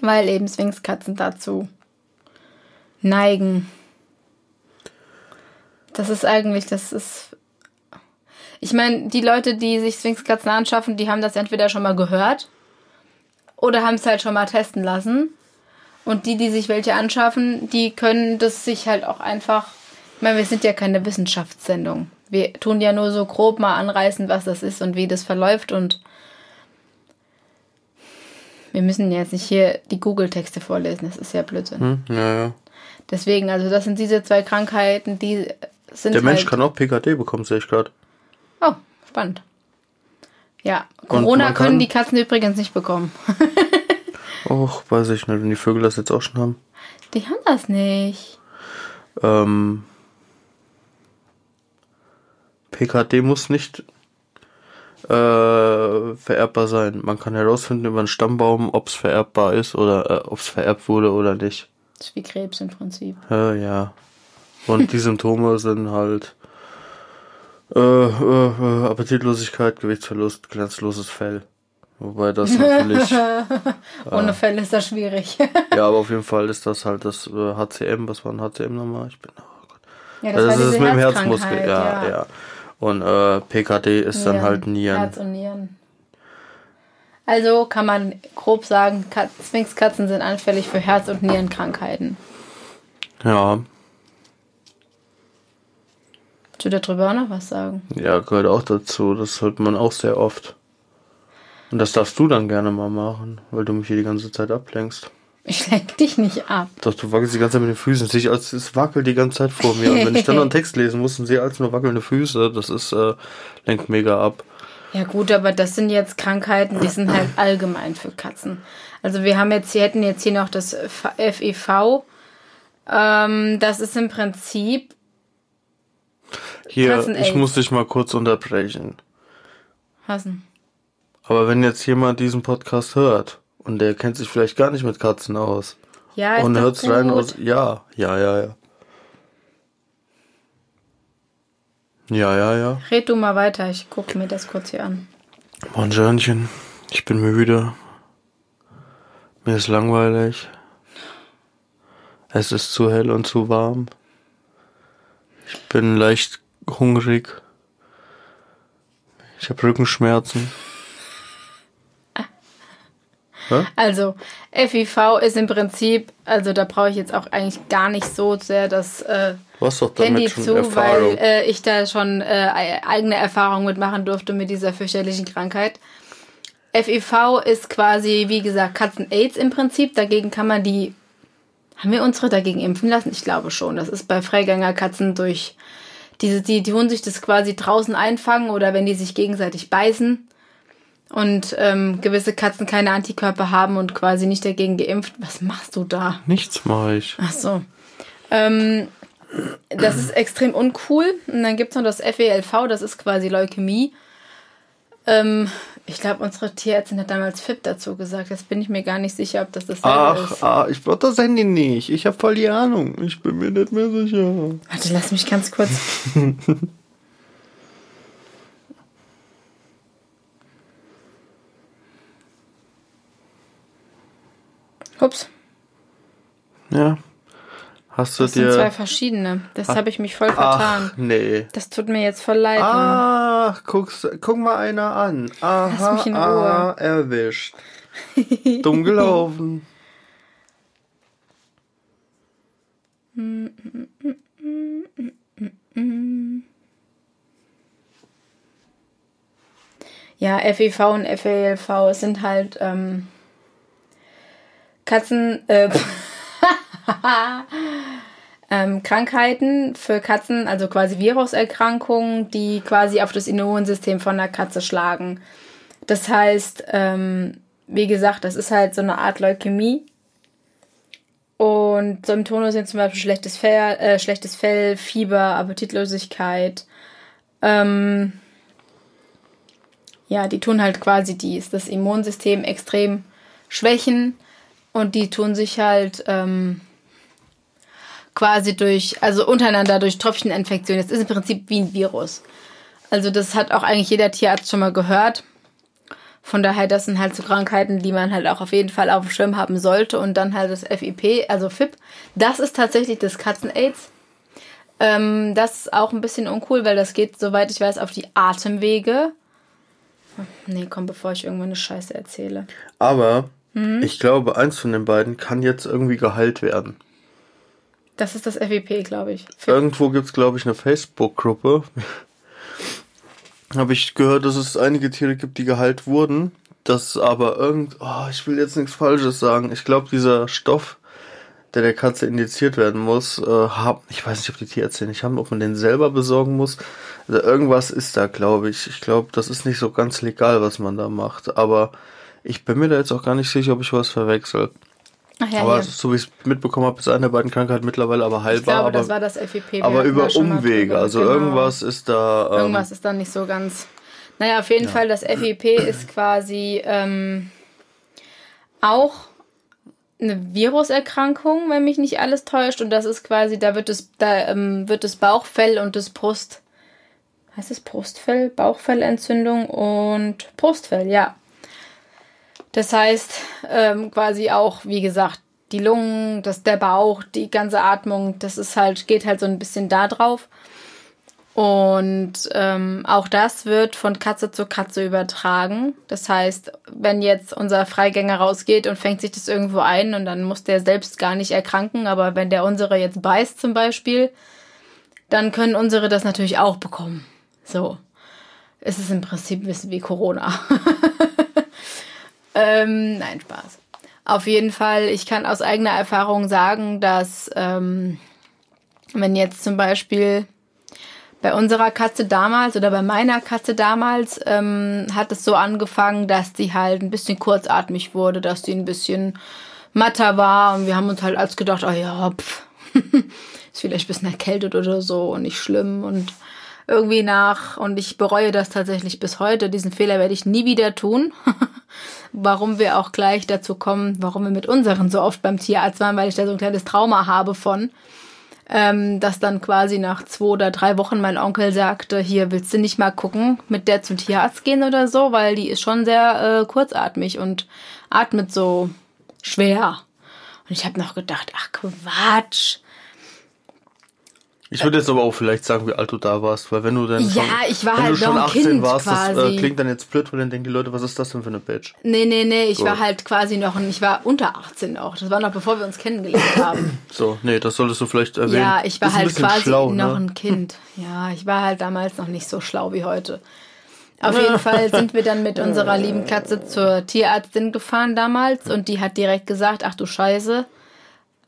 Weil eben Sphinxkatzen dazu neigen. Das ist eigentlich, das ist. Ich meine, die Leute, die sich Sphinxkatzen anschaffen, die haben das entweder schon mal gehört oder haben es halt schon mal testen lassen. Und die, die sich welche anschaffen, die können das sich halt auch einfach. Ich meine, wir sind ja keine Wissenschaftssendung. Wir tun ja nur so grob mal anreißen, was das ist und wie das verläuft und wir müssen jetzt nicht hier die Google-Texte vorlesen, das ist ja Blödsinn. Hm? Ja, ja. Deswegen, also das sind diese zwei Krankheiten, die sind. Der Mensch halt kann auch PKD bekommen, sehe ich gerade. Oh, spannend. Ja, Corona können die Katzen übrigens nicht bekommen. [laughs] Och, weiß ich nicht, wenn die Vögel das jetzt auch schon haben. Die haben das nicht. Ähm, PKD muss nicht äh, vererbbar sein. Man kann herausfinden über einen Stammbaum, ob es vererbbar ist oder äh, ob es vererbt wurde oder nicht. Das ist wie Krebs im Prinzip. Äh, ja. Und die Symptome sind halt äh, äh, äh, Appetitlosigkeit, Gewichtsverlust, glanzloses Fell. Wobei das natürlich, [laughs] Ohne Fälle ist das schwierig. [laughs] ja, aber auf jeden Fall ist das halt das äh, HCM. Was war ein HCM nochmal? Ich bin, oh Gott. ja, Das, war ist es diese mit dem Herzmuskel, ja, ja. Und äh, PKD ist dann Nieren. halt Nieren. Herz und Nieren. Also kann man grob sagen, Kat- Sphinxkatzen sind anfällig für Herz- und Nierenkrankheiten. Ja, Willst du darüber auch noch was sagen? ja, gehört auch dazu. Das hört man auch sehr oft. Und das darfst du dann gerne mal machen, weil du mich hier die ganze Zeit ablenkst. Ich lenk dich nicht ab. Doch, du wackelst die ganze Zeit mit den Füßen. Sich als es wackelt die ganze Zeit vor mir. Und wenn ich dann noch einen [laughs] Text lesen muss und sehe als nur wackelnde Füße, das ist, äh, lenkt mega ab. Ja gut, aber das sind jetzt Krankheiten, die sind halt allgemein für Katzen. Also wir haben jetzt, hier hätten jetzt hier noch das FEV. Ähm, das ist im Prinzip, Hier, ich muss dich mal kurz unterbrechen. hassen. Aber wenn jetzt jemand diesen Podcast hört und der kennt sich vielleicht gar nicht mit Katzen aus Ja, ist und doch hört's rein aus, ja, ja, ja, ja. Ja, ja, ja. Red du mal weiter, ich gucke mir das kurz hier an. Bonjournchen, ich bin müde. Mir ist langweilig. Es ist zu hell und zu warm. Ich bin leicht hungrig. Ich habe Rückenschmerzen. Also, FIV ist im Prinzip, also da brauche ich jetzt auch eigentlich gar nicht so sehr das äh, Handy zu, Erfahrung. weil äh, ich da schon äh, eigene Erfahrungen mitmachen durfte mit dieser fürchterlichen Krankheit. FIV ist quasi, wie gesagt, Katzen-Aids im Prinzip. Dagegen kann man die. Haben wir unsere dagegen impfen lassen? Ich glaube schon. Das ist bei Freigängerkatzen durch. Diese, die, die holen sich das quasi draußen einfangen oder wenn die sich gegenseitig beißen und ähm, gewisse Katzen keine Antikörper haben und quasi nicht dagegen geimpft. Was machst du da? Nichts mache ich. Ach so. Ähm, das ist extrem uncool. Und dann gibt es noch das FELV, das ist quasi Leukämie. Ähm, ich glaube, unsere Tierärztin hat damals FIP dazu gesagt. Jetzt bin ich mir gar nicht sicher, ob das dasselbe Ach, ist. ah, ich brauche das Handy nicht. Ich habe voll die Ahnung. Ich bin mir nicht mehr sicher. Warte, lass mich ganz kurz. [laughs] Ups, Ja. Hast du das sind zwei dir. verschiedene. Das habe ich mich voll vertan. Ach, nee. Das tut mir jetzt voll leid. Ach, guck's, guck mal einer an. Aha, Lass mich in Ruhe. aha, erwischt. [laughs] Dumm gelaufen. Ja, FEV und FELV sind halt ähm, Katzen, äh, [laughs] ähm, Krankheiten für Katzen, also quasi Viruserkrankungen, die quasi auf das Immunsystem von der Katze schlagen. Das heißt, ähm, wie gesagt, das ist halt so eine Art Leukämie. Und Symptome sind zum Beispiel schlechtes Fell, äh, schlechtes Fell Fieber, Appetitlosigkeit. Ähm, ja, die tun halt quasi dies, das Immunsystem extrem schwächen und die tun sich halt ähm, quasi durch, also untereinander durch Tröpfcheninfektion. Das ist im Prinzip wie ein Virus. Also das hat auch eigentlich jeder Tierarzt schon mal gehört. Von daher, das sind halt so Krankheiten, die man halt auch auf jeden Fall auf dem Schirm haben sollte. Und dann halt das FIP, also FIP. Das ist tatsächlich das Katzen-Aids. Ähm, das ist auch ein bisschen uncool, weil das geht, soweit ich weiß, auf die Atemwege. Nee, komm, bevor ich irgendwann eine Scheiße erzähle. Aber mhm. ich glaube, eins von den beiden kann jetzt irgendwie geheilt werden. Das ist das FEP, glaube ich. Irgendwo gibt es, glaube ich, eine Facebook-Gruppe. Habe ich gehört, dass es einige Tiere gibt, die geheilt wurden. Das aber irgend. Oh, ich will jetzt nichts Falsches sagen. Ich glaube, dieser Stoff, der der Katze indiziert werden muss, äh, hab, ich weiß nicht, ob die Tierärzte nicht haben, ob man den selber besorgen muss. Also irgendwas ist da, glaube ich. Ich glaube, das ist nicht so ganz legal, was man da macht. Aber ich bin mir da jetzt auch gar nicht sicher, ob ich was verwechsel. Ach ja, aber ja. so wie ich es mitbekommen habe, ist eine der beiden Krankheiten mittlerweile aber heilbar. Ich glaube, aber, das war das FEP. Aber über Umwege. Also genau. irgendwas ist da. Ähm, irgendwas ist da nicht so ganz. Naja, auf jeden ja. Fall, das FEP [clears throat] ist quasi ähm, auch eine Viruserkrankung, wenn mich nicht alles täuscht. Und das ist quasi, da wird das, da ähm, wird das Bauchfell und das Brust. Heißt es Brustfell? Bauchfellentzündung und Brustfell, ja. Das heißt, ähm, quasi auch, wie gesagt, die Lungen, das, der Bauch, die ganze Atmung, das ist halt, geht halt so ein bisschen da drauf. Und ähm, auch das wird von Katze zu Katze übertragen. Das heißt, wenn jetzt unser Freigänger rausgeht und fängt sich das irgendwo ein und dann muss der selbst gar nicht erkranken, aber wenn der unsere jetzt beißt zum Beispiel, dann können unsere das natürlich auch bekommen. So. Es ist im Prinzip ein bisschen wie Corona. [laughs] ähm, nein, Spaß. Auf jeden Fall, ich kann aus eigener Erfahrung sagen, dass ähm, wenn jetzt zum Beispiel bei unserer Katze damals oder bei meiner Katze damals ähm, hat es so angefangen, dass die halt ein bisschen kurzatmig wurde, dass die ein bisschen matter war und wir haben uns halt als gedacht, oh ja, pff, [laughs] ist vielleicht ein bisschen erkältet oder so und nicht schlimm und irgendwie nach und ich bereue das tatsächlich bis heute. Diesen Fehler werde ich nie wieder tun. [laughs] warum wir auch gleich dazu kommen, warum wir mit unseren so oft beim Tierarzt waren, weil ich da so ein kleines Trauma habe von ähm, dass dann quasi nach zwei oder drei Wochen mein Onkel sagte, hier willst du nicht mal gucken, mit der zum Tierarzt gehen oder so, weil die ist schon sehr äh, kurzatmig und atmet so schwer. Und ich habe noch gedacht, ach Quatsch. Ich würde jetzt aber auch vielleicht sagen, wie alt du da warst, weil wenn du dann ja, schon, ich war wenn halt du schon noch 18 kind warst, quasi. das äh, klingt dann jetzt blöd, weil dann denken die Leute, was ist das denn für eine Bitch? Nee, nee, nee, ich so. war halt quasi noch, ich war unter 18 auch. Das war noch bevor wir uns kennengelernt [coughs] haben. so, nee, das solltest du vielleicht erwähnen. Ja, ich war halt quasi schlau, noch ne? ein Kind. [laughs] Ja, ich war halt damals noch nicht so schlau wie heute. Auf [laughs] jeden Fall sind wir dann mit unserer lieben Katze zur Tierärztin gefahren damals und die hat direkt gesagt, ach du Scheiße,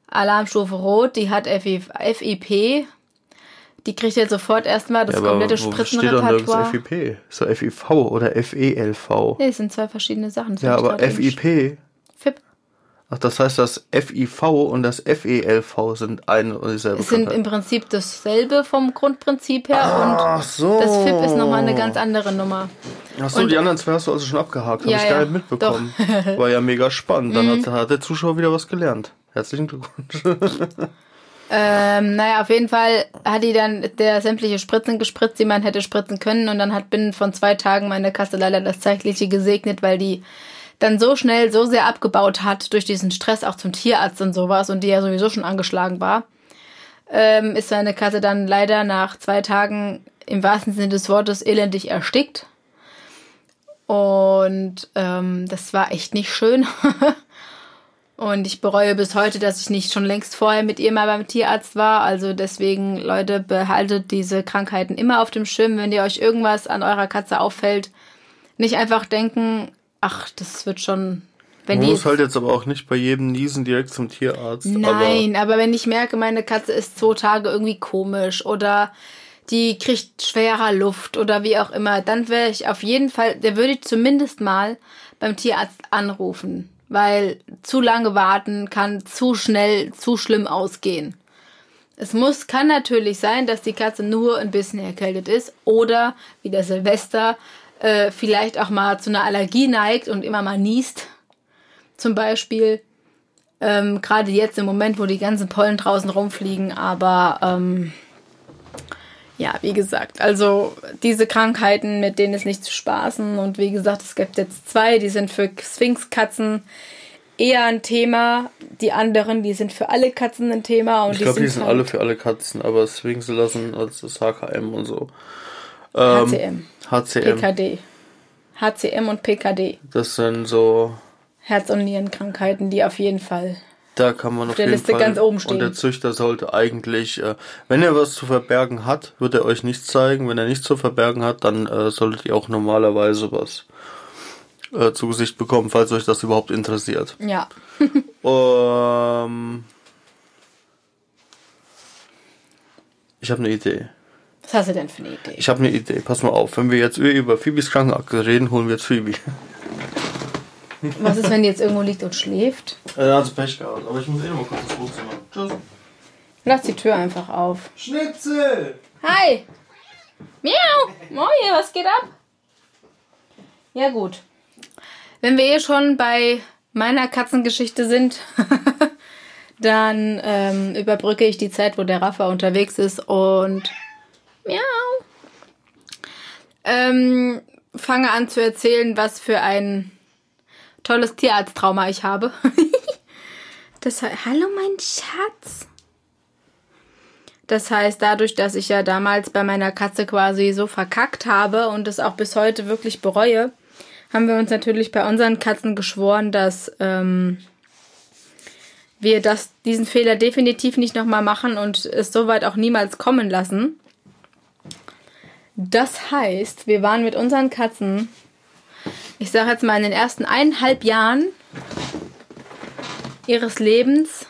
Alarmstufe Rot, die hat FIP, die kriegt jetzt sofort erstmal das ja, komplette Spritzenrepertoire. Steht FIP? So FIV oder FELV? Nee, das sind zwei verschiedene Sachen. ja, aber FIP. FIP. Ach, das heißt, das FIV und das FELV sind ein und dieselbe. Es sind im Prinzip dasselbe vom Grundprinzip her Ach, und so. das FIP ist nochmal eine ganz andere Nummer. Ach so, und, die anderen zwei hast du also schon abgehakt. Habe ja, ich gar nicht mitbekommen. [laughs] War ja mega spannend. Dann mhm. hat, hat der Zuschauer wieder was gelernt. Herzlichen Glückwunsch. [laughs] Ähm, naja, auf jeden Fall hat die dann der sämtliche Spritzen gespritzt, die man hätte spritzen können. Und dann hat binnen von zwei Tagen meine Kasse leider das Zeitliche gesegnet, weil die dann so schnell, so sehr abgebaut hat durch diesen Stress auch zum Tierarzt und sowas und die ja sowieso schon angeschlagen war, ähm, ist meine Katze dann leider nach zwei Tagen im wahrsten Sinne des Wortes elendig erstickt. Und ähm, das war echt nicht schön. [laughs] Und ich bereue bis heute, dass ich nicht schon längst vorher mit ihr mal beim Tierarzt war. Also deswegen, Leute, behaltet diese Krankheiten immer auf dem Schirm, wenn ihr euch irgendwas an eurer Katze auffällt. Nicht einfach denken, ach, das wird schon. Wenn Man muss halt jetzt aber auch nicht bei jedem Niesen direkt zum Tierarzt. Nein, aber, aber wenn ich merke, meine Katze ist zwei Tage irgendwie komisch oder die kriegt schwerer Luft oder wie auch immer, dann wäre ich auf jeden Fall, der würde ich zumindest mal beim Tierarzt anrufen weil zu lange warten kann zu schnell, zu schlimm ausgehen. Es muss, kann natürlich sein, dass die Katze nur ein bisschen erkältet ist oder, wie der Silvester, äh, vielleicht auch mal zu einer Allergie neigt und immer mal niest. Zum Beispiel. Ähm, Gerade jetzt im Moment, wo die ganzen Pollen draußen rumfliegen, aber ähm, ja, wie gesagt, also diese Krankheiten, mit denen ist nicht zu spaßen. Und wie gesagt, es gibt jetzt zwei, die sind für Sphinxkatzen eher ein Thema. die anderen, die sind für alle Katzen ein Thema. Und ich glaube, die sind halt alle für alle Katzen, aber sie lassen als das HKM und so. Ähm, HCM. HCM. PKD. HCM und PKD. Das sind so Herz- und Nierenkrankheiten, die auf jeden Fall da kann man auf, der jeden Liste Fall. ganz oben stehen. Und der Züchter sollte eigentlich, äh, wenn er was zu verbergen hat, wird er euch nichts zeigen. Wenn er nichts zu verbergen hat, dann äh, solltet ihr auch normalerweise was äh, zu Gesicht bekommen, falls euch das überhaupt interessiert. Ja. [laughs] ähm, ich habe eine Idee. Was hast du denn für eine Idee? Ich habe eine Idee. Pass mal auf, wenn wir jetzt über Phoebes Krankenakte reden, holen wir jetzt Phoebe. Was ist, wenn die jetzt irgendwo liegt und schläft? Äh, da hat sie Pech gehabt, aber ich muss eh noch mal kurz ins Wohnzimmer. Tschüss. Lass die Tür einfach auf. Schnitzel! Hi! Miau! Moje, was geht ab? Ja, gut. Wenn wir eh schon bei meiner Katzengeschichte sind, [laughs] dann ähm, überbrücke ich die Zeit, wo der Rafa unterwegs ist und miau. Ähm, fange an zu erzählen, was für ein tolles Tierarzttrauma ich habe. [laughs] das hallo mein Schatz. Das heißt, dadurch, dass ich ja damals bei meiner Katze quasi so verkackt habe und es auch bis heute wirklich bereue, haben wir uns natürlich bei unseren Katzen geschworen, dass ähm, wir das, diesen Fehler definitiv nicht nochmal machen und es soweit auch niemals kommen lassen. Das heißt, wir waren mit unseren Katzen, ich sage jetzt mal in den ersten eineinhalb Jahren ihres Lebens,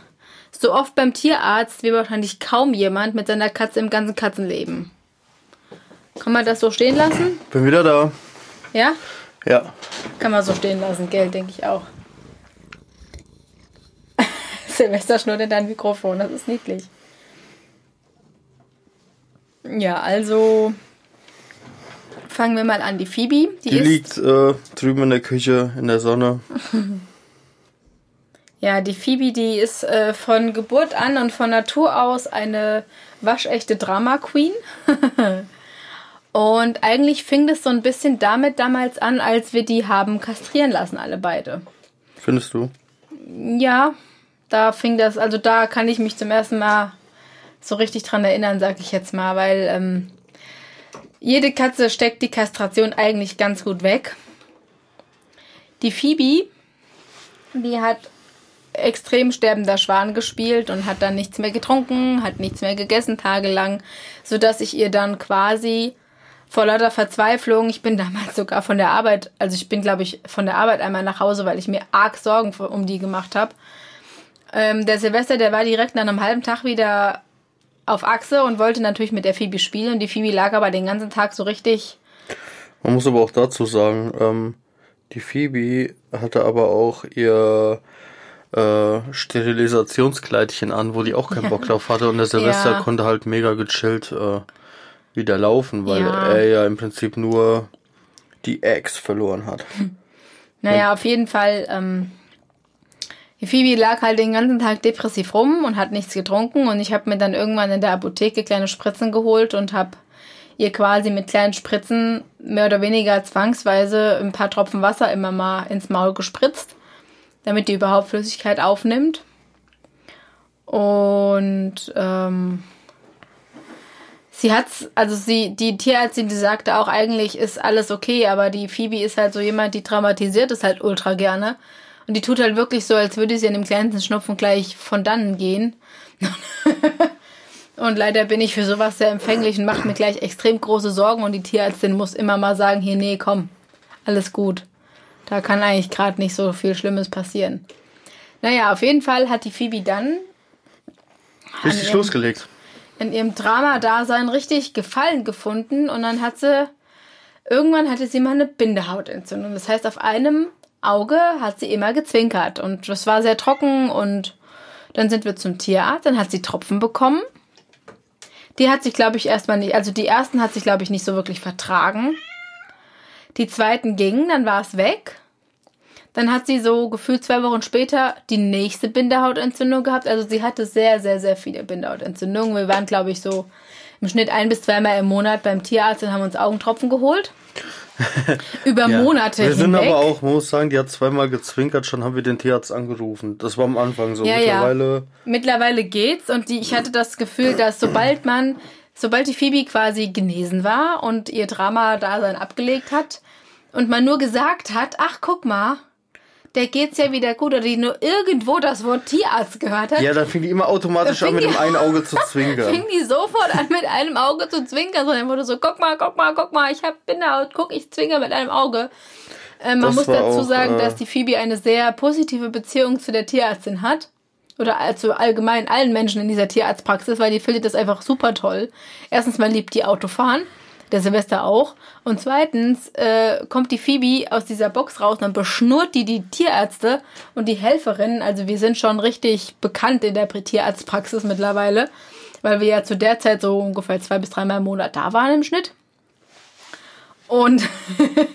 so oft beim Tierarzt wie wahrscheinlich kaum jemand mit seiner Katze im ganzen Katzenleben. Kann man das so stehen lassen? Bin wieder da. Ja? Ja. Kann man so stehen lassen, gell, denke ich auch. [laughs] Silvester schnurrt in dein Mikrofon, das ist niedlich. Ja, also fangen wir mal an. Die Phoebe, die, Die liegt äh, drüben in der Küche in der Sonne. [laughs] Ja, die Phoebe, die ist äh, von Geburt an und von Natur aus eine waschechte Drama Queen. [laughs] und eigentlich fing das so ein bisschen damit damals an, als wir die haben kastrieren lassen, alle beide. Findest du? Ja, da fing das, also da kann ich mich zum ersten Mal so richtig dran erinnern, sag ich jetzt mal, weil ähm, jede Katze steckt die Kastration eigentlich ganz gut weg. Die Phoebe, die hat extrem sterbender Schwan gespielt und hat dann nichts mehr getrunken, hat nichts mehr gegessen tagelang, so dass ich ihr dann quasi vor lauter Verzweiflung, ich bin damals sogar von der Arbeit, also ich bin glaube ich von der Arbeit einmal nach Hause, weil ich mir arg Sorgen um die gemacht habe. Ähm, der Silvester, der war direkt nach einem halben Tag wieder auf Achse und wollte natürlich mit der Phoebe spielen. Und die Phoebe lag aber den ganzen Tag so richtig. Man muss aber auch dazu sagen, ähm, die Phoebe hatte aber auch ihr äh, Sterilisationskleidchen an, wo die auch keinen Bock drauf hatte. Und der Silvester Ja. konnte halt mega gechillt äh, wieder laufen, weil Ja. er ja im Prinzip nur die Ex verloren hat. Naja, auf jeden Fall. Ähm, die Phoebe lag halt den ganzen Tag depressiv rum und hat nichts getrunken. Und ich habe mir dann irgendwann in der Apotheke kleine Spritzen geholt und habe ihr quasi mit kleinen Spritzen mehr oder weniger zwangsweise ein paar Tropfen Wasser immer mal ins Maul gespritzt, damit die überhaupt Flüssigkeit aufnimmt. Und ähm, sie hat's, also sie, die Tierärztin, die sagte auch, eigentlich ist alles okay, aber die Phoebe ist halt so jemand, die traumatisiert es halt ultra gerne. Und die tut halt wirklich so, als würde sie in dem kleinsten Schnupfen gleich von dannen gehen. [laughs] und leider bin ich für sowas sehr empfänglich und macht mir gleich extrem große Sorgen. Und die Tierärztin muss immer mal sagen, hier, nee, komm, alles gut. Da kann eigentlich gerade nicht so viel Schlimmes passieren. Naja, auf jeden Fall hat die Phoebe dann Richtig ihrem- losgelegt. in ihrem Drama-Dasein richtig Gefallen gefunden und dann hat sie, irgendwann hatte sie mal eine Bindehautentzündung. Das heißt, auf einem Auge hat sie immer gezwinkert und das war sehr trocken und dann sind wir zum Tierarzt, dann hat sie Tropfen bekommen. Die hat sich, glaube ich, erstmal nicht, also die ersten hat sich, glaube ich, nicht so wirklich vertragen. Die zweiten gingen, dann war es weg. Dann hat sie so gefühlt zwei Wochen später die nächste Bindehautentzündung gehabt. Also sie hatte sehr, sehr, sehr viele Bindehautentzündungen. Wir waren, glaube ich, so im Schnitt ein bis zweimal im Monat beim Tierarzt und haben uns Augentropfen geholt. [laughs] Über Ja. Monate Wir sind hinweg. aber auch, muss sagen, die hat zweimal gezwinkert, schon haben wir den Tierarzt angerufen. Das war am Anfang so. Ja, ja. Mittlerweile, Mittlerweile geht's und die, ich hatte das Gefühl, dass sobald man, sobald die Phoebe quasi genesen war und ihr Drama-Dasein abgelegt hat und man nur gesagt hat, ach guck mal, der geht's ja wieder gut oder die nur irgendwo das Wort Tierarzt gehört hat, ja, dann fing die immer automatisch an, mit dem einen [laughs] Auge zu zwinkern. fing die sofort an mit einem Auge zu zwinkern, sondern wurde so, guck mal, guck mal, guck mal, ich hab, bin da und guck, ich zwinker mit einem Auge. Äh, man Das muss dazu auch, sagen, äh, dass die Phoebe eine sehr positive Beziehung zu der Tierärztin hat. Oder zu allgemein allen Menschen in dieser Tierarztpraxis, weil die findet das einfach super toll. Erstens mal liebt die Autofahren, der Silvester auch. Und zweitens äh, kommt die Phoebe aus dieser Box raus und dann beschnurrt die die Tierärzte und die Helferinnen. Also wir sind schon richtig bekannt in der Tierarztpraxis mittlerweile, weil wir ja zu der Zeit so ungefähr zwei bis dreimal im Monat da waren im Schnitt. Und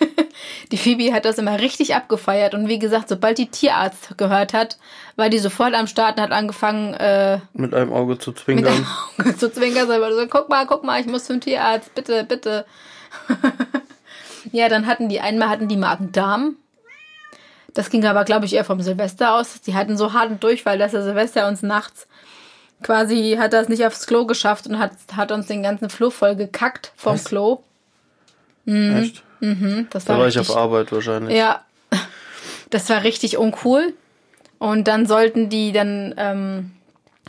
[laughs] die Phoebe hat das immer richtig abgefeiert. Und wie gesagt, sobald die Tierarzt gehört hat, war die sofort am Start und hat angefangen, äh, Mit einem Auge zu mit zwinkern. einem [laughs] Auge zu zwinkern. So, guck mal, guck mal, ich muss zum Tierarzt, bitte, bitte. [laughs] ja, dann hatten die, einmal hatten die Magen-Darm. Das ging aber, glaube ich, eher vom Silvester aus. Die hatten so harten Durchfall, dass der Silvester uns nachts quasi hat das nicht aufs Klo geschafft und hat, hat uns den ganzen Flur voll gekackt vom Was? Klo. Echt? Das Da war war ich richtig, auf Arbeit wahrscheinlich. ja, das war richtig uncool. Und dann sollten die dann, ähm,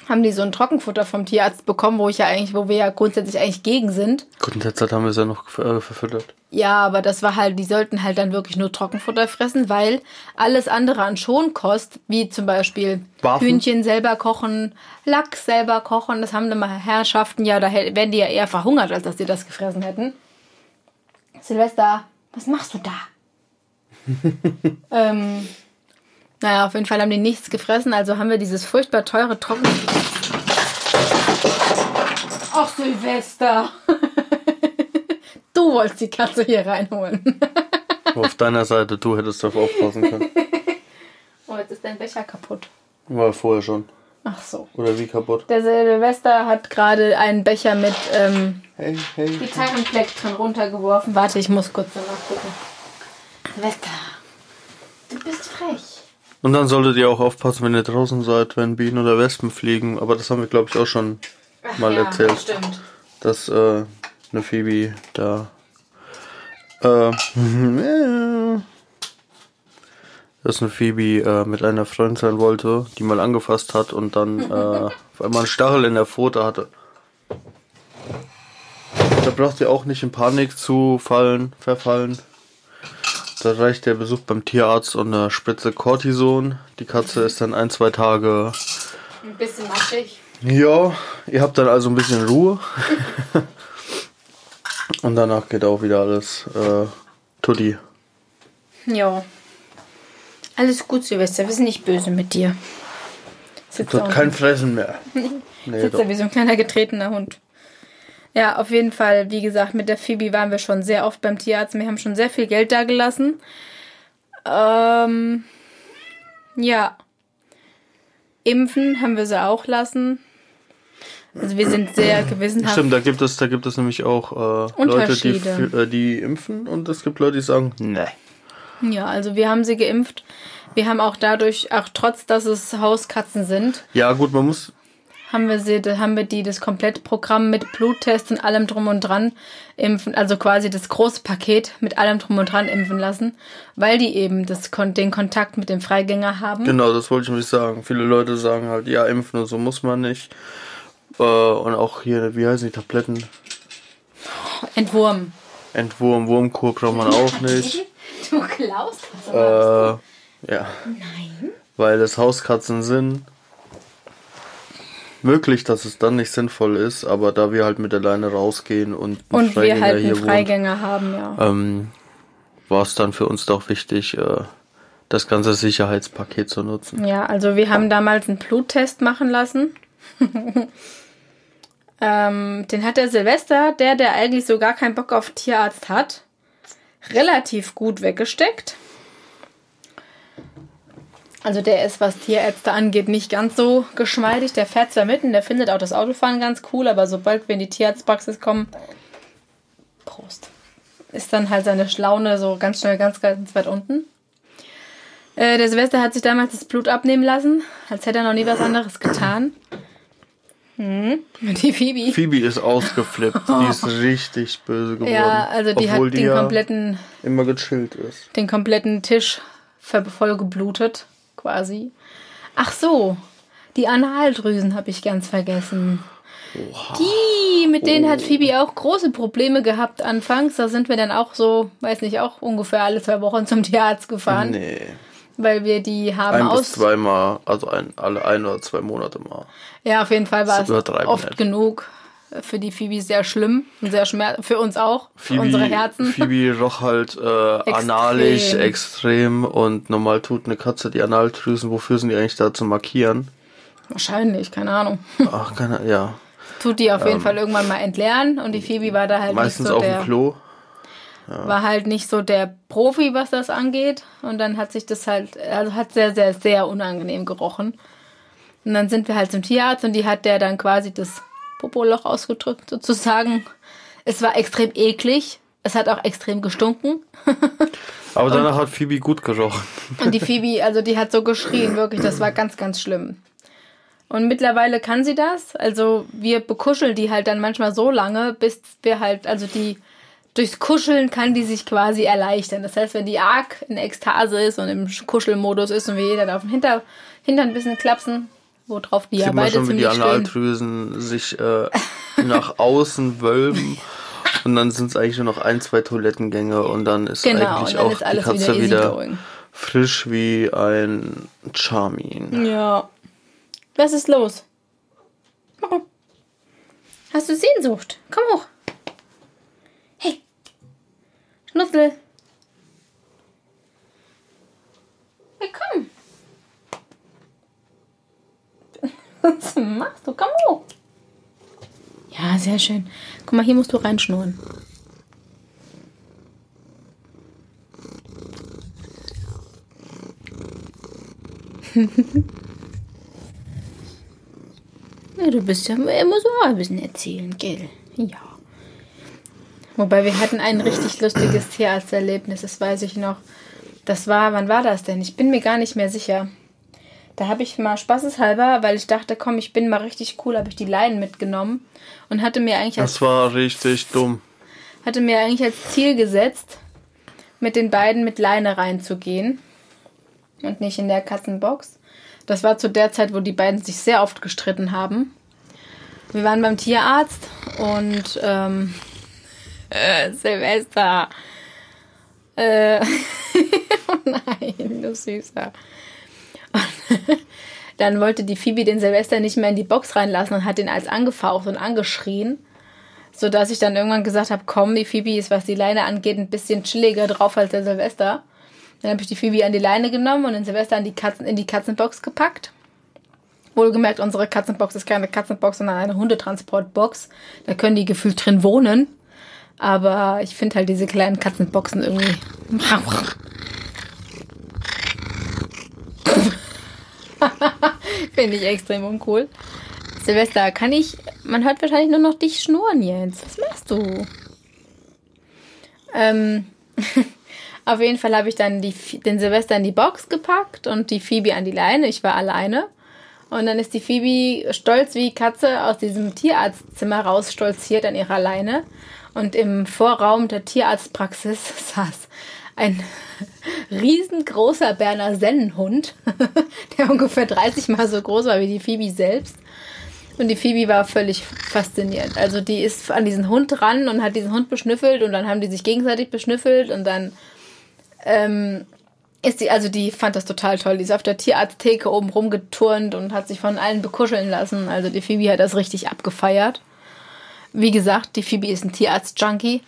haben die so ein Trockenfutter vom Tierarzt bekommen, wo ich ja eigentlich, wo wir ja grundsätzlich eigentlich gegen sind. Gut, in der Zeit haben wir es ja noch äh, verfüttert. Ja, aber das war halt, die sollten halt dann wirklich nur Trockenfutter fressen, weil alles andere an Schonkost, wie zum Beispiel Waffen? Hühnchen selber kochen, Lachs selber kochen, das haben dann mal Herrschaften, ja, da wären die ja eher verhungert, als dass die das gefressen hätten. Silvester, was machst du da? [laughs] ähm, naja, auf jeden Fall haben die nichts gefressen, also haben wir dieses furchtbar teure Trocken... Ach, Silvester! [laughs] du wolltest die Katze hier reinholen. [laughs] Auf deiner Seite, du hättest darauf aufpassen können. oh, jetzt ist dein Becher kaputt. War vorher schon. Ach so. Oder wie kaputt? Der Silvester hat gerade einen Becher mit ähm, Hey, hey. Gitarrenplektren runtergeworfen. Warte, ich muss kurz danach gucken. Silvester, du bist frech. Und dann solltet ihr auch aufpassen, wenn ihr draußen seid, wenn Bienen oder Wespen fliegen. Aber das haben wir, glaube ich, auch schon mal ja, erzählt. Stimmt. Dass äh, eine Phoebe da. Äh, [laughs] dass eine Phoebe äh, mit einer Freundin sein wollte, die mal angefasst hat und dann [laughs] äh, auf einmal einen Stachel in der Pfote hatte. Da braucht ihr auch nicht in Panik zu fallen, verfallen. Da reicht der Besuch beim Tierarzt und eine Spritze Cortison. Die Katze ist dann ein, zwei Tage. Ein bisschen matschig. Ja, ihr habt dann also ein bisschen Ruhe. [laughs] und danach geht auch wieder alles äh, tutti. Ja. Alles gut, Silvester. Wir sind nicht böse mit dir. Sitzt unten. kein Fressen mehr. [laughs] Nee, Sitzt doch. da wie so ein kleiner getretener Hund. Ja, auf jeden Fall, wie gesagt, mit der Phoebe waren wir schon sehr oft beim Tierarzt. Wir haben schon sehr viel Geld da gelassen. Ähm, ja. Impfen haben wir sie auch lassen. Also wir sind sehr gewissenhaft. Stimmt, da gibt es, da gibt es nämlich auch äh, Leute, die, äh, die impfen und es gibt Leute, die sagen, ne. Ja, also wir haben sie geimpft. Wir haben auch dadurch, auch trotz, dass es Hauskatzen sind, Ja, gut, man muss. haben wir sie, haben wir die das Komplettprogramm mit Bluttest und allem drum und dran impfen, also quasi das große Paket mit allem drum und dran impfen lassen, weil die eben das, den Kontakt mit dem Freigänger haben. Genau, das wollte ich nämlich sagen. Viele Leute sagen halt, ja, impfen und so muss man nicht. Äh, und auch hier, wie heißen die Tabletten? Entwurm. Entwurm, Wurmkur braucht man auch nicht. [laughs] [laughs] Du klaust das Äh, ja. Nein. Weil es Hauskatzen sind. Möglich, dass es dann nicht sinnvoll ist, aber da wir halt mit der Leine rausgehen und Und wir halt einen Freigänger haben, ja. wohnt, ähm, war es dann für uns doch wichtig, äh, das ganze Sicherheitspaket zu nutzen. Ja, also wir haben damals einen Bluttest machen lassen. [laughs] ähm, den hat der Silvester, der, der eigentlich so gar keinen Bock auf Tierarzt hat, relativ gut weggesteckt. Also der ist, was Tierärzte angeht, nicht ganz so geschmeidig. Der fährt zwar mitten, der findet auch das Autofahren ganz cool, aber sobald wir in die Tierarztpraxis kommen, Prost. ist dann halt seine Schlaune so ganz schnell ganz, ganz weit unten. Äh, der Silvester hat sich damals das Blut abnehmen lassen, als hätte er noch nie was anderes getan. Hm. Die Phoebe. Phoebe ist ausgeflippt. [laughs] Die ist richtig böse geworden. Ja, also die hat die den ja kompletten, immer gechillt ist. den kompletten Tisch voll geblutet, quasi. Ach so, die Analdrüsen habe ich ganz vergessen. Die, mit denen hat Phoebe auch große Probleme gehabt anfangs. Da sind wir dann auch so, weiß nicht, auch ungefähr alle zwei Wochen zum Tierarzt gefahren, Nee. Weil wir die haben Ein bis aus. zweimal, also ein, alle ein oder zwei Monate mal. Ja, auf jeden Fall war es oft nicht. genug. Für die Phoebe sehr schlimm und sehr schmerz für uns auch, für unsere Herzen. Phoebe roch halt äh, [laughs] analisch extrem und normal tut eine Katze die Analdrüsen. Wofür sind die eigentlich da zu markieren? Wahrscheinlich, keine Ahnung. Ach, keine, ja. Tut die auf jeden Fall irgendwann mal entleeren und die Phoebe war da halt Ähm. Meistens nicht so auf der, dem Klo. War halt nicht so der Profi, was das angeht. Und dann hat sich das halt, also hat sehr, sehr, sehr unangenehm gerochen. Und dann sind wir halt zum Tierarzt und die hat der dann quasi das Popoloch ausgedrückt, sozusagen. Es war extrem eklig. Es hat auch extrem gestunken. [laughs] Aber danach hat Phoebe gut gerochen. Und die Phoebe, also die hat so geschrien, wirklich, das war ganz, ganz schlimm. Und mittlerweile kann sie das. Also wir bekuscheln die halt dann manchmal so lange, bis wir halt, also die durchs Kuscheln kann die sich quasi erleichtern. Das heißt, wenn die arg in Ekstase ist und im Kuschelmodus ist und wir jeder auf den Hinter, Hintern ein bisschen klapsen, worauf die ja Sieht man beide schon, wie die ziemlich stehen. Analdrüsen sich äh, nach außen wölben. Und dann sind es eigentlich nur noch ein, zwei Toilettengänge und dann ist Genau, eigentlich dann auch ist die alles Katze wieder wieder, frisch wie ein Charmin. Ja. Was ist los? Hast du Sehnsucht? Komm hoch. Hey. Schnutzel. Hey, komm. [laughs] Was machst du? Komm hoch. Ja, sehr schön. Guck mal, hier musst du reinschnurren. [laughs] Ja, du bist ja immer so ein bisschen erzählen, gell? Ja. Wobei wir hatten ein richtig lustiges Tierarzterlebnis, das weiß ich noch. Das war, wann war das denn? Ich bin mir gar nicht mehr sicher. Da habe ich mal spaßeshalber, weil ich dachte, komm, ich bin mal richtig cool, habe ich die Leinen mitgenommen und hatte mir eigentlich als Das war richtig dumm. hatte mir eigentlich als Ziel gesetzt, mit den beiden mit Leine reinzugehen und nicht in der Katzenbox. Das war zu der Zeit, wo die beiden sich sehr oft gestritten haben. Wir waren beim Tierarzt und ähm, äh, Silvester. Äh, [laughs] oh nein, du Süßer. [laughs] Dann wollte die Phoebe den Silvester nicht mehr in die Box reinlassen und hat ihn als angefaucht und angeschrien so dass ich dann irgendwann gesagt habe, komm, die Phoebe ist, was die Leine angeht, ein bisschen chilliger drauf als der Silvester. Dann habe ich die Phoebe an die Leine genommen und den Silvester die Katzen, in die Katzenbox gepackt. Wohlgemerkt, unsere Katzenbox ist keine Katzenbox, sondern eine Hundetransportbox. Da können die gefühlt drin wohnen. Aber ich finde halt diese kleinen Katzenboxen irgendwie. [laughs] finde ich extrem uncool. Silvester, kann ich. Man hört wahrscheinlich nur noch dich schnurren jetzt. Was machst du? Ähm, [laughs] auf jeden Fall habe ich dann die, den Silvester in die Box gepackt und die Phoebe an die Leine. Ich war alleine. Und dann ist die Phoebe stolz wie Katze aus diesem Tierarztzimmer rausstolziert an ihrer Leine. Und im Vorraum der Tierarztpraxis [laughs] saß ein [laughs] riesengroßer Berner Sennenhund, [laughs] der ungefähr 30 mal so groß war wie die Phoebe selbst. Und die Phoebe war völlig fasziniert. Also die ist an diesen Hund ran und hat diesen Hund beschnüffelt und dann haben die sich gegenseitig beschnüffelt und dann ähm, ist die, also die fand das total toll. Die ist auf der Tierarzttheke oben rumgeturnt und hat sich von allen bekuscheln lassen. Also die Phoebe hat das richtig abgefeiert. Wie gesagt, die Phoebe ist ein Tierarzt-Junkie.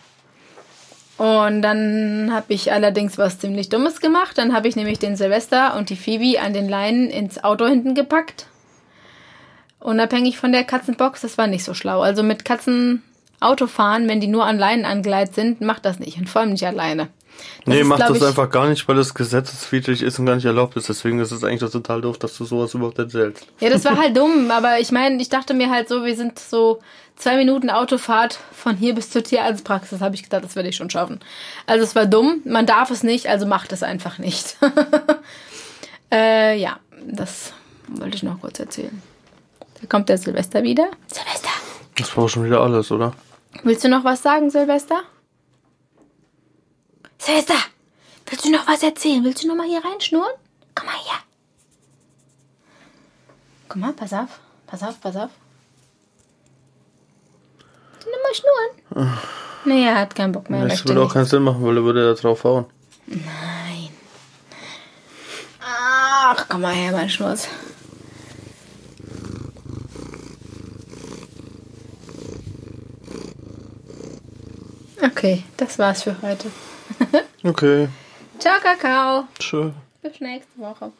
Und dann habe ich allerdings was ziemlich Dummes gemacht. Dann habe ich nämlich den Silvester und die Phoebe an den Leinen ins Auto hinten gepackt. Unabhängig von der Katzenbox, das war nicht so schlau. Also mit Katzen Autofahren, wenn die nur an Leinen angeleitet sind, macht das nicht. Und vor allem nicht alleine. Nee, ist, mach glaub das ich- einfach gar nicht, weil das gesetzeswidrig ist und gar nicht erlaubt ist. Deswegen ist es eigentlich total doof, dass du sowas überhaupt erzählst. Ja, das war halt [laughs] dumm, aber ich meine, ich dachte mir halt so, wir sind so zwei Minuten Autofahrt von hier bis zur Tierarztpraxis, habe ich gedacht, das werde ich schon schaffen. Also es war dumm, man darf es nicht, also macht es einfach nicht. [laughs] äh, ja, das wollte ich noch kurz erzählen. Da kommt der Silvester wieder. Silvester! Das war schon wieder alles, oder? Willst du noch was sagen, Silvester? Silvester! Willst du noch was erzählen? Willst du noch mal hier reinschnurren? Komm mal her. Komm mal, pass auf. Pass auf, pass auf. Willst du noch mal schnurren? Nee, er hat keinen Bock mehr. er Das würde auch keinen Sinn machen, weil er würde da drauf hauen. Nein. Ach, komm mal her, mein Schnurz. Okay, das war's für heute. Okay, Ciao, Kakao. tschö. Bis nächste Woche.